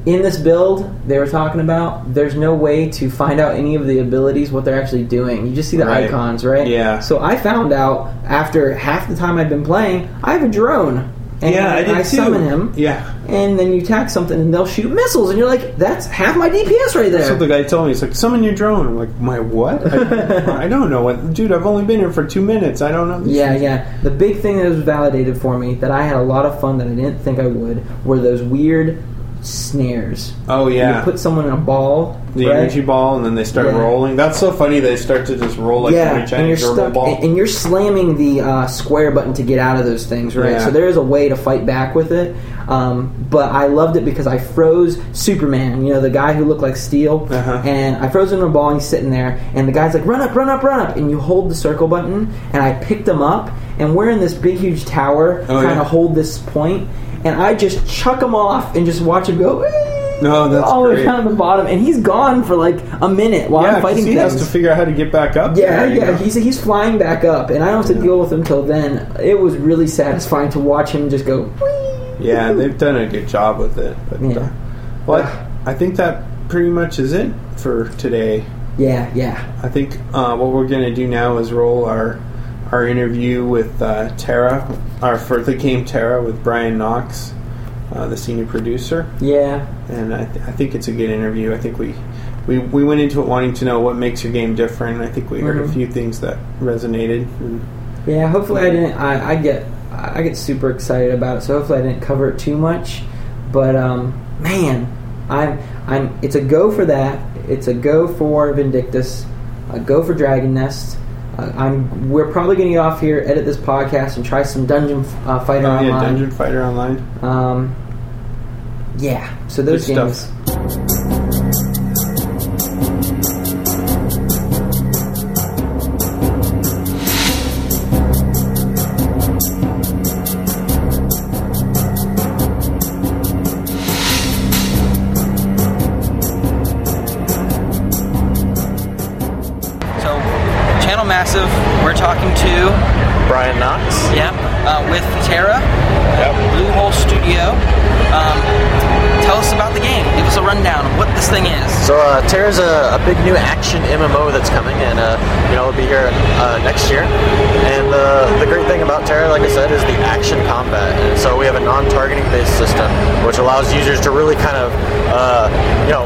in this build, they were talking about there's no way to find out any of the abilities, what they're actually doing. You just see the
Right.
icons, right?
Yeah.
So I found out after half the time I'd been playing, I have a drone. And
yeah, I did too.
summon him
Yeah,
and then you attack something and they'll shoot missiles and you're like that's half my dps right
there. what the guy told me. He's like, "Summon your drone." I'm like, "My what? I, I don't know what, dude. I've only been here for two minutes. I don't know."
yeah
things."
yeah the big thing that was validated for me that i had a lot of fun that i didn't think i would were those weird snares
Oh yeah.
you put someone in a ball
the
right?
energy ball, and then they start
Yeah.
rolling. That's so funny. They start to just roll like
yeah,
a
and you're stuck,
ball.
and, and you're slamming the uh, square button to get out of those things, right?
Yeah.
So there is a way to fight back with it. Um, but I loved it because I froze Superman, you know, the guy who looked like steel,
Uh-huh.
and I froze him in a ball, and he's sitting there, and the guy's like, "Run up, run up, run up!" And you hold the circle button, and I picked him up, and we're in this big, huge tower,
Oh,
trying
yeah.
to hold this point, and I just chuck him off and just watch him go.
No, that's
all the way down to the bottom, and he's gone for like a minute while
yeah,
I'm fighting
he
things.
has to figure out how to get back up.
Yeah,
there, you
yeah,
know?
he's he's flying back up, and I don't have to deal with him till then. It was really satisfying to watch him just go.
Yeah, they've done a good job with it. But,
Yeah.
uh, well, I, I think that pretty much is it for today.
Yeah, yeah,
I think uh, what we're going to do now is roll our our interview with uh, TERA, our for the game TERA with Brian Knox, uh, the senior producer,
yeah,
and I, th- I think it's a good interview. I think we. We, we went into it wanting to know what makes your game different. I think we heard a
Mhm.
few things that resonated.
Yeah. Hopefully, I didn't. I, I get I get super excited about it, so hopefully, I didn't cover it too much. But um, man,
I'm I'm. It's a go for that. It's a go for Vindictus. A go for Dragon Nest. Uh, I'm. We're probably going to get off here, edit this podcast, and try some Dungeon uh, Fighter
Oh, yeah,
online.
Dungeon Fighter Online.
Um, yeah. So those
Good
games.
stuff.
A,
big new action MMO that's coming, and uh, you know it'll be here uh, next year. And uh, the great thing about TERA, like I said, is the action combat. And so we have a non-targeting based system, which allows users to really kind of, uh, you know,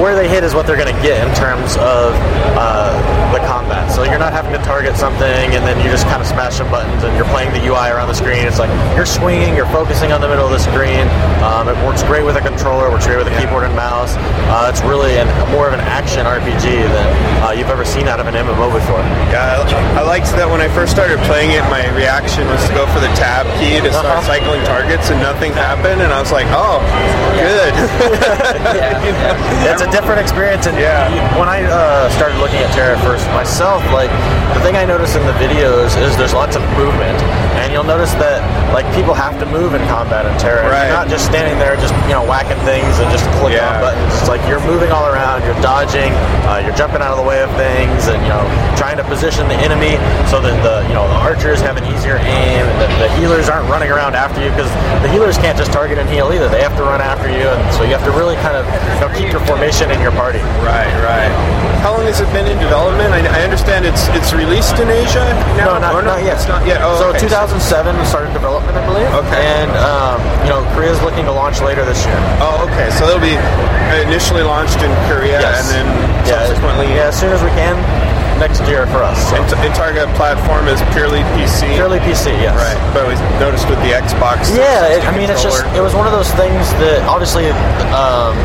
where they hit is what they're going to get in terms of uh, the combat. So you're not having to target something and then you just kind of smash some buttons and you're playing the UI around the screen. It's like you're swinging, you're focusing on the middle of the screen. Um, it works great with a controller, works great with a keyboard and mouse. Uh, it's really an, more of an action RPG than uh, you've ever seen out of an MMO before.
Yeah, I, I liked that when I first started playing it, my reaction was to go for the tab key to start
Uh-huh.
cycling targets, and nothing happened, and I was like, oh, good.
it's a different experience. And
Yeah.
when I uh, started looking at TERA first myself, like the thing I noticed in the videos is there's lots of movement, and you'll notice that like people have to move in combat in TERA.
Right.
You're not just standing there, just you know whacking things and just clicking
Yeah.
on buttons. It's like you're moving all around, you're dodging, uh, you're jumping out of the way of things, and you know trying to position the enemy so that the you know the archers have an easier aim, and the, the healers aren't running around after you because the healers can't just target and heal either. They have to run after you, and so you have to really kind of you know, keep your formation in your party.
right, right. How long has it been in development? I, I understand it's it's released in Asia now.
No, not,
or
not yet.
It's not yet. Oh,
so
okay.
2007 started development, I believe.
Okay.
And um, you know, Korea's looking to launch later this year.
Oh, okay. So it'll be initially launched in Korea,
Yes.
and then
Yeah,
subsequently.
yeah, as soon as we can, next year for us. So.
And, and target platform is purely PC.
Purely PC, yes.
Right, but we noticed with the Xbox.
Yeah, it, I mean, it's just it was one of those things that obviously, um,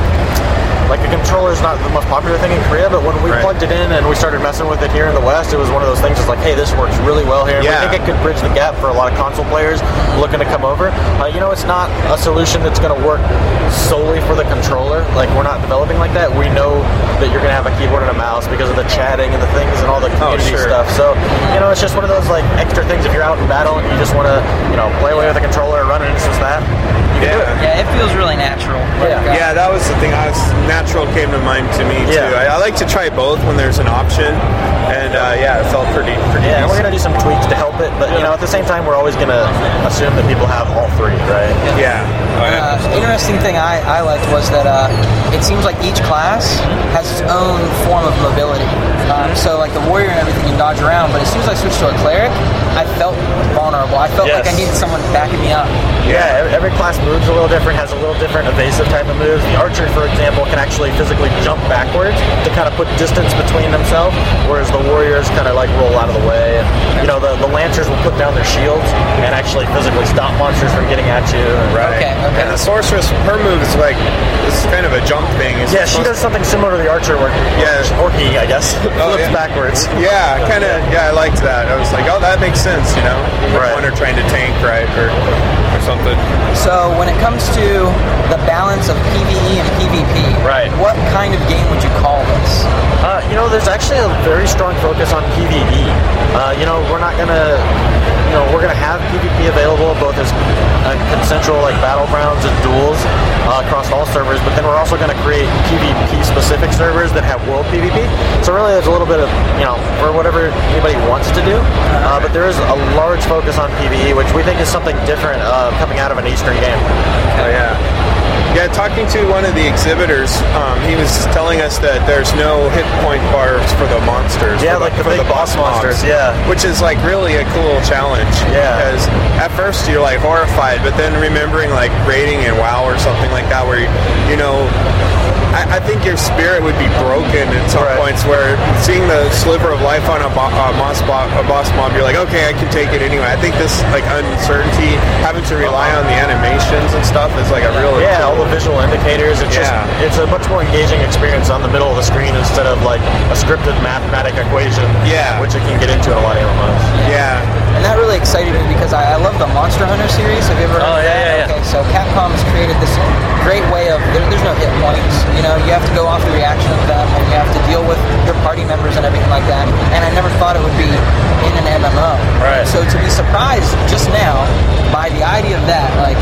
like a controller is not the most popular thing in Korea, but when we
Right.
plugged it in and we started messing with it here in the West, it was one of those things. It's like, hey, this works really well here.
Yeah.
We think it could bridge the gap for a lot of console players looking to come over. Uh, you know, it's not a solution that's going to work solely for the controller. Like we're not developing like that. We know that you're going to have a keyboard and a mouse because of the chatting and the things and all the community Oh,
sure.
stuff. So you know, it's just one of those like extra things. If you're out in battle and you just want to, you know, play away with a controller, and run an instance that. You can do it.
Yeah.
Yeah, it feels really natural. Like, uh,
Yeah, that was the thing. I was natural came to mind to me
Yeah.
too. I, I like to try both when there's an option, and uh, yeah, it felt pretty pretty.
Yeah, and we're gonna do some tweaks to help it, but you know, at the same time, we're always gonna assume that people have all three, right?
Yeah. Yeah.
Uh, interesting thing I, I liked was that uh, it seems like each class has its own form of mobility. Um, so like the warrior and everything can dodge around, but as soon as I switched to a cleric, I felt vulnerable. I felt like I needed someone backing me up.
Yeah, every, every class moves a little different, has a little different evasive type of moves. The archer, for example, can actually physically jump backwards to kind of put distance between themselves, whereas the warriors kind of like roll out of the way. And, you know, the, the lancers will put down their shields and actually physically stop monsters from getting at you.
Right.
Okay, okay.
And the sorceress, her move is like this is kind of a jump thing. It's
Yeah, she does something similar to the archer, where
Yeah.
or he, I guess,
Oh,
flips
yeah.
backwards.
Yeah, kind of. Yeah, I liked that. I was like, oh, that makes sense. You know,
Right.
one are trying to tank, right, or or something.
So when it comes to the balance of PVE and PvP,
Right.
What kind of game would you call this?
Uh, you know, there's actually a very strong focus on PvP. Uh, you know, we're not gonna, you know, we're gonna have PvP available both as uh, consensual like battlegrounds and duels uh, across all servers, but then we're also gonna create PvP specific servers that have world PvP. So really, there's a little bit of, you know, for whatever anybody wants to do. Uh, but there is a large focus on PvE, which we think is something different uh, coming out of an Eastern game.
Oh yeah. Yeah, talking to one of the exhibitors, um, he was telling us that there's no hit point bars for the monsters.
Yeah,
for
like the
for
big boss
mobs,
monsters, yeah.
which is like really a cool challenge.
Yeah.
because at first you're like horrified, but then remembering like raiding in WoW or something like that, where you know. I, I think your spirit would be broken at some
Right.
points where seeing the sliver of life on a, bo- a, boss bo- a boss mob, you're like, okay, I can take it anyway. I think this like uncertainty, having to rely on the animations and stuff, is like a real
Yeah, all the visual indicators. It's
Yeah.
just it's a much more engaging experience on the middle of the screen instead of like a scripted mathematic equation.
Yeah.
which it can get into in a lot of MMOs.
yeah.
And that really excited me because I, I love the Monster Hunter series. Have you ever oh, heard
Oh,
of
yeah,
that?
yeah, yeah.
Okay, so Capcom's created this great way of there, there's no hit points. You know, you have to go off the reaction of them, and you have to deal with your party members and everything like that. And I never thought it would be in an MMO.
Right.
So to be surprised just now by the idea of that, like,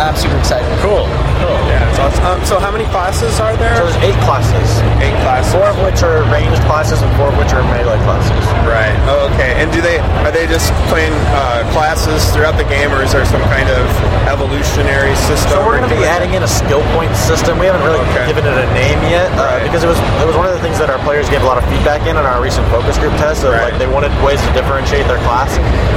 I'm super excited.
Cool, cool.
Yeah, it's awesome. Um, so how many classes are there?
So there's eight classes,
Eight classes.
four of which are ranged classes and four of which are melee classes.
Right. Oh, okay. And do they are they just playing uh, classes throughout the game, or is there some kind of evolutionary system?
So we're going to be adding in a skill point system. We haven't really
Okay.
given it a name yet uh,
Right.
because it was it was one of the things that our players gave a lot of feedback in in our recent focus group test. Of
Right.
like they wanted ways to differentiate their class,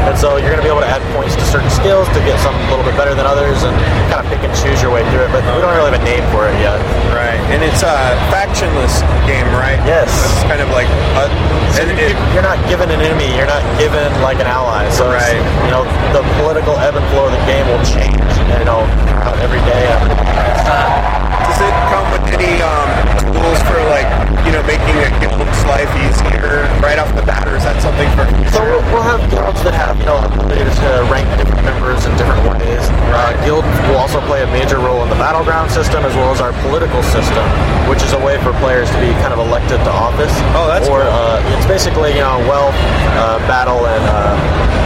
and so you're going to be able to add points to certain skills to get some a little bit better than others, and kind of pick and choose your way through it. But we don't really have a name for it yet.
Right. And it's a factionless game, right?
Yes.
It's kind of like a, and it,
You're not given an enemy. You're not given like an ally. So it's,
Right.
you know the political ebb and flow of the game will change. You know every day.
does it come any um, tools for like you know making a guild's life easier right off the bat, or is that something for?
So we'll, we'll have guilds that have, you know, ability to rank different members in different ways. Uh, guilds will also play a major role in the battleground system as well as our political system, which is a way for players to be kind of elected to office.
Oh, that's
Or
cool.
uh, it's basically, you know, wealth, uh, battle, and uh,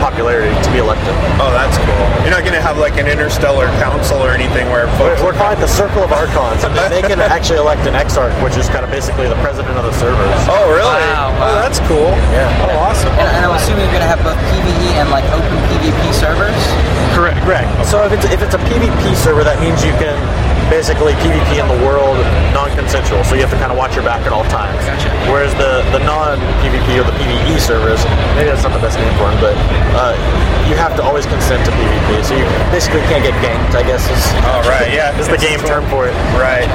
popularity to be elected.
Oh, that's cool. You're not gonna have like an interstellar council or anything where
We're,
folks.
we're calling it the Circle of Archons, and they can actually elect an Exarch, which is kind of basically the president of the servers.
Oh, really?
Wow,
Oh, that's cool.
Yeah.
Oh, awesome.
And, and I'm assuming you're going to have both PvE and like open PvP servers.
Correct. Correct. So if it's if it's a PvP server, that means you can basically PvP in the world non-consensual. So you have to kind of watch your back at all times.
Gotcha.
Whereas the the non-PvP or the PvE servers, maybe that's not the best name for them, but uh, you have to always consent to PvP. So you basically can't get ganked. I guess is
Oh, right, yeah.
is the game term for it.
Right.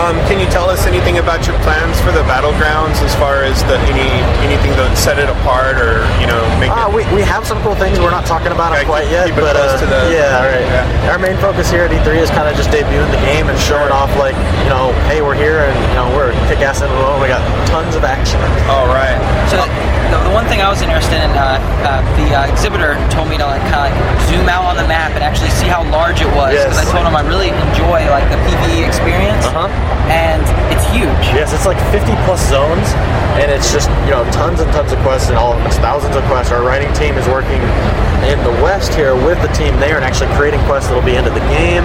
Um, can you tell us anything about your plans for the battlegrounds as far as the any anything that would set it apart or you know make
Ah,
it?
we, we have some cool things. We're not talking about
Okay,
them quite
keep-
yet,
keep
but uh,
the-
yeah, all right.
Yeah.
Our main focus here at E3 is kind of just debuting the game and showing off, like you know, hey, we're here and you know we're a kick-ass MMO. We got tons of action.
All right.
So the, the one thing I was interested in, uh, uh, the uh, exhibitor told me to like kind of like zoom out on the map and actually see how large it was.
Yes.
Because I told him I really enjoy like the PVE experience,
Uh-huh.
and it's huge.
Yes, it's like 50 plus zones, and it's just you know tons and tons of quests, and all of them. It's thousands of quests. Our writing team is working in the West here with the team there, and actually creating quests that'll be into the game.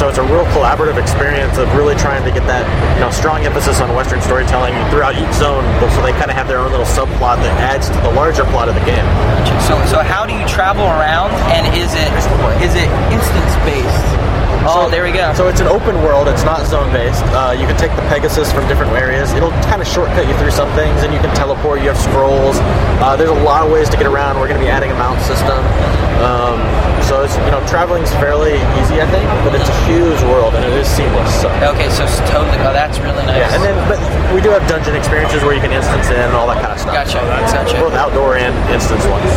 So it's a real collaborative experience of really trying to get that you know strong emphasis on Western storytelling throughout each zone, so they kind of have their own little subplot that adds to the larger plot of the game.
So so how do you travel around, and is it is it instance based? Oh, there we go.
So it's an open world. It's not zone based. Uh, you can take the Pegasus from different areas. It'll kind of shortcut you through some things, and you can teleport. You have scrolls. Uh, there's a lot of ways to get around. We're going to be adding a mount system. Um, so it's you know traveling's fairly easy, I think, but it's a huge world and it is seamless. So.
okay, so it's totally. Oh, that's really nice.
Yeah, and then but we do have dungeon experiences where you can instance in and all that kind of stuff.
Gotcha,
So
gotcha.
Both outdoor and instance ones.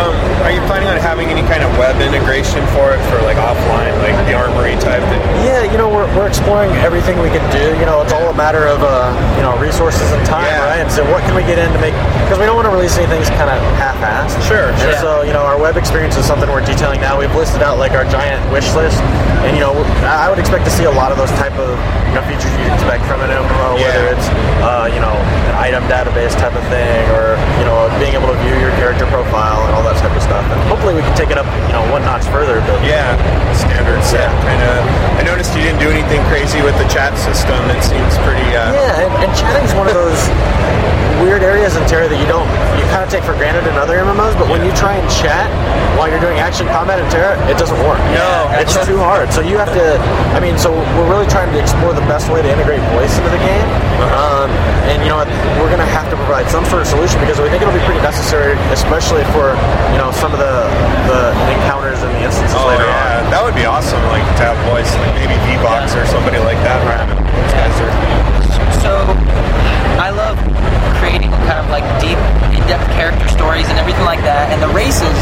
Um, are you planning on having any kind of web integration for it for like offline, like the armory type? Thing?
Yeah, you know, we're, we're exploring everything we can do. You know, it's all a matter of, uh, you know, resources and time,
Yeah.
right? And so what can we get in to make, because we don't want to release anything kind of half-assed.
Sure,
And
sure.
so, you know, our web experience is something we're detailing now. We've listed out, like, our giant wish list. And, you know, I would expect to see a lot of those type of, you know, features you'd expect from an MMO,
Yeah.
whether it's, uh, you know, an item database type of thing, or, you know, being able to view your character profile and all that type of stuff. And hopefully we can take it up, you know, one notch further, but
Yeah, standard set
Yeah.
kind of. I noticed you didn't do anything crazy with the chat system. It seems pretty. Uh,
Yeah, and, and chatting's one of those weird areas in TERA that you don't you kind of take for granted in other MMOs, but when you try and chat while you're doing action combat and TERA, it doesn't work.
No.
it's too hard. So you have to. I mean, so we're really trying to explore the best way to integrate voice into the game, um, and you know what, we're going to have to provide some sort of solution because we think it'll be pretty necessary, especially for you know some of the the encounters and the instances
Oh
later on.
yeah, that would be awesome. Like to have voice, like maybe Vivox or somebody like that. Right. Those guys are.
So I love creating kind of like deep, in-depth character stories and everything like that. And the races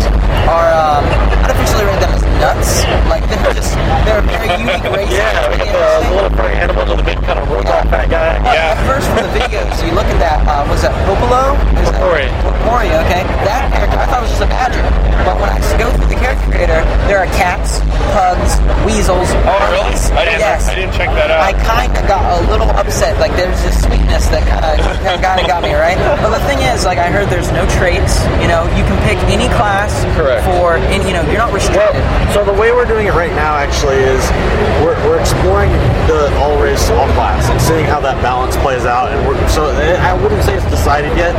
are, um, I'd officially rate them as nuts. Like they're just, they're very unique race.
Yeah,
Very
with the, the little furry animal to the big kind of robot fat guy.
Uh, At first, from the videos, you look at that. Uh, was that Popolo?
Popori.
Popori, okay. That character, I thought it was just a badger. But when I go through the character creator, there are cats, pugs, weasels.
Oh, really? I didn't-
Yes.
I didn't check that out.
I kind of got a little upset. Like there's this sweetness that kind of of got me right. But the thing is, like I heard, there's no traits. You know, you can pick any class
Correct.
for, and you know, you're not
Well,
restricted.
so the way we're doing it right now actually is we're, we're exploring the all race, all class, and seeing how that balance plays out. And we're, so I wouldn't say it's decided yet,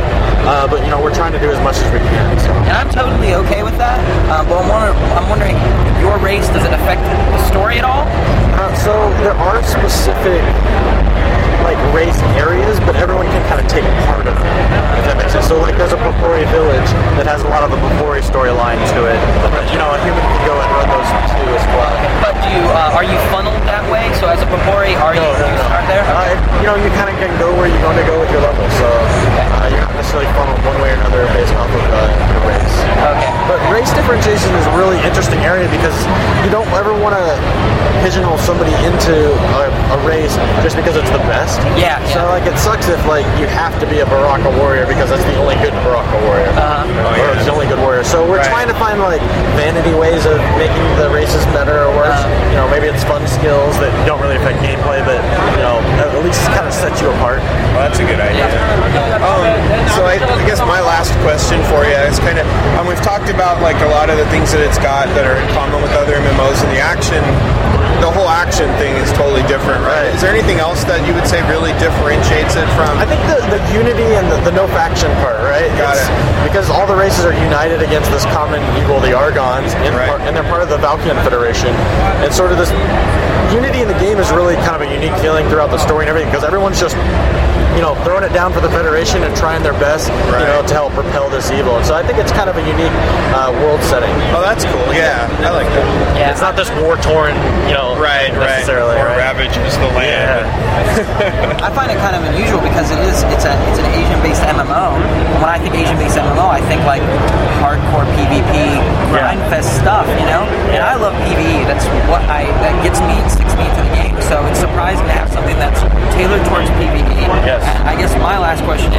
uh, but you know we're trying to do as much as we can. So.
And I'm totally okay with that. Um, but I'm, wonder, I'm wondering, your race does it affect the story at all?
Uh, so there are specific like race areas, but everyone can kind of take part of it. If that makes sense. So like there's a Popori village that has a lot of the Popori storyline to it. But you know a human can go and run those too as well.
But do you uh, are you funneled that way? So as a Popori, are you,
No, no,
you
no.
start there?
Uh, you know, you kind of can go where you want to go with your level, so uh, you're not necessarily funneled one way or another based off of uh, your race.
Okay.
But race differentiation is a really interesting area because you don't ever want to pigeonhole somebody into a, a race just because it's the best.
Yeah,
So
yeah.
like it sucks if like you have to be a Baraka warrior because that's the only good Baraka warrior,
Uh-huh.
or it's the only good warrior. So we're
Right.
trying to find like vanity ways of making the races better or worse.
Uh-huh.
you know, maybe it's fun skills that don't really affect gameplay, but you know, at least kind of set you apart.
Well, that's a good idea. Um, so I, I guess my last question for you is kind of, um, we've talked about like a lot of the things that it's got that are in common with other MMOs, in the action, the whole action thing is totally different, right? Is there anything else that you would say really differentiates it from?
I think the, the unity and the, the no faction part, right?
Got
It's-
it.
Because all the races are united against this common evil, the Argons, and,
Right.
part, and they're part of the Valkian Federation. And sort of this unity in the game is really kind of a unique feeling throughout the story and everything because everyone's just you know throwing it down for the Federation and trying their best you know to help repel this evil. And so I think it's kind of a unique uh, world setting.
oh, that's cool. Yeah, I like that.
Yeah.
It's not this war torn, you know,
Right, right. Or
right?
ravages the land.
I find it kind of unusual because it is it's a it's an Asian based MMO. When I think Asian based MMO, I think like hardcore PvP grind fest stuff, you know. And I love PVE. That's what I that gets me sticks me into the game. So it's surprising to have something that's tailored towards PvE.
Yes.
I guess my last question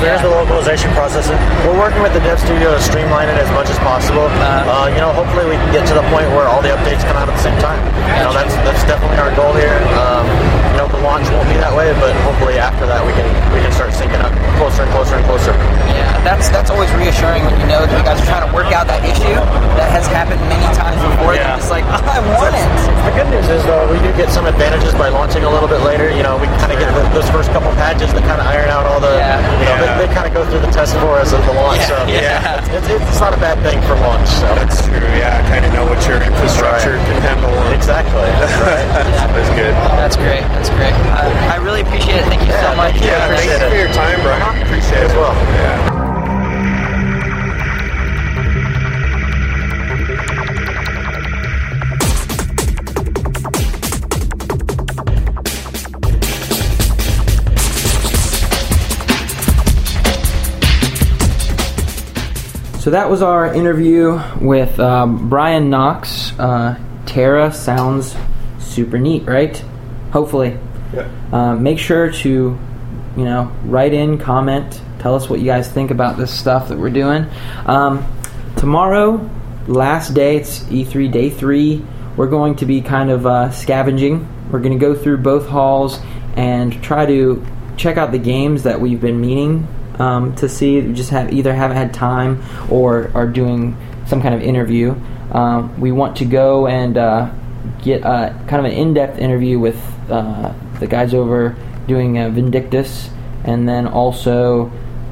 tough, right? Because there's
Yeah.
the localization process. We're working with the dev studio to streamline it as much as possible.
Uh-huh.
Uh, you know, hopefully we can get to the point where all the updates come out at the same time. You know, that's that's definitely our goal here. Um, you know, the launch won't be that way, but hopefully after that we can we can start syncing up closer and closer and closer.
Yeah, that's that's always reassuring when you know that you guys are trying to work out that issue that has happened many times before.
Yeah.
It's like I want it.
The good news is though we do get some advantages by launching a little bit later. You know, we kind of get the, those first couple patches that kind of iron out all the.
Yeah.
You know,
Yeah.
they, they kind of go through the test for us at the launch.
Yeah,
so
yeah.
It's, it's, it's not a bad thing for launch. So.
That's true. Yeah, kind of know what your infrastructure
Right.
can handle.
Exactly. That's right.
That's good.
That's great. That's great. I, I really appreciate it. Thank you so much.
Yeah, thank you for your time, Brian. Appreciate
As well.
Yeah.
So that was our interview with um, Brian Knox. Uh, TERA sounds super neat, right? Hopefully.
Yeah.
Uh, make sure to, you know, write in, comment, tell us what you guys think about this stuff that we're doing. Um, tomorrow, last day, it's E3 day three. We're going to be kind of uh, scavenging. We're going to go through both halls and try to
check out the games that we've been meaning um, to see. We just have either haven't had time or are doing some kind of interview. Um, we want to go and uh, get uh, kind of an in-depth interview with uh, the guys over doing uh, Vindictus, and then also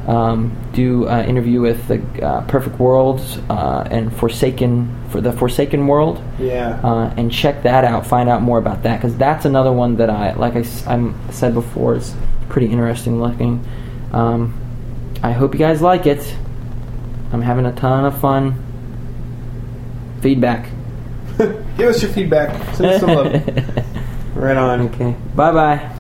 um, do an interview with the uh, Perfect Worlds uh, and Forsaken for the Forsaken World
Yeah.
uh, and check that out. Find out more about that because that's another one that I, like I'm said before, is pretty interesting looking. Um, I hope you guys like it. I'm having a ton of fun. Feedback.
Give us your feedback. Send us some love. right on.
Okay. Bye bye.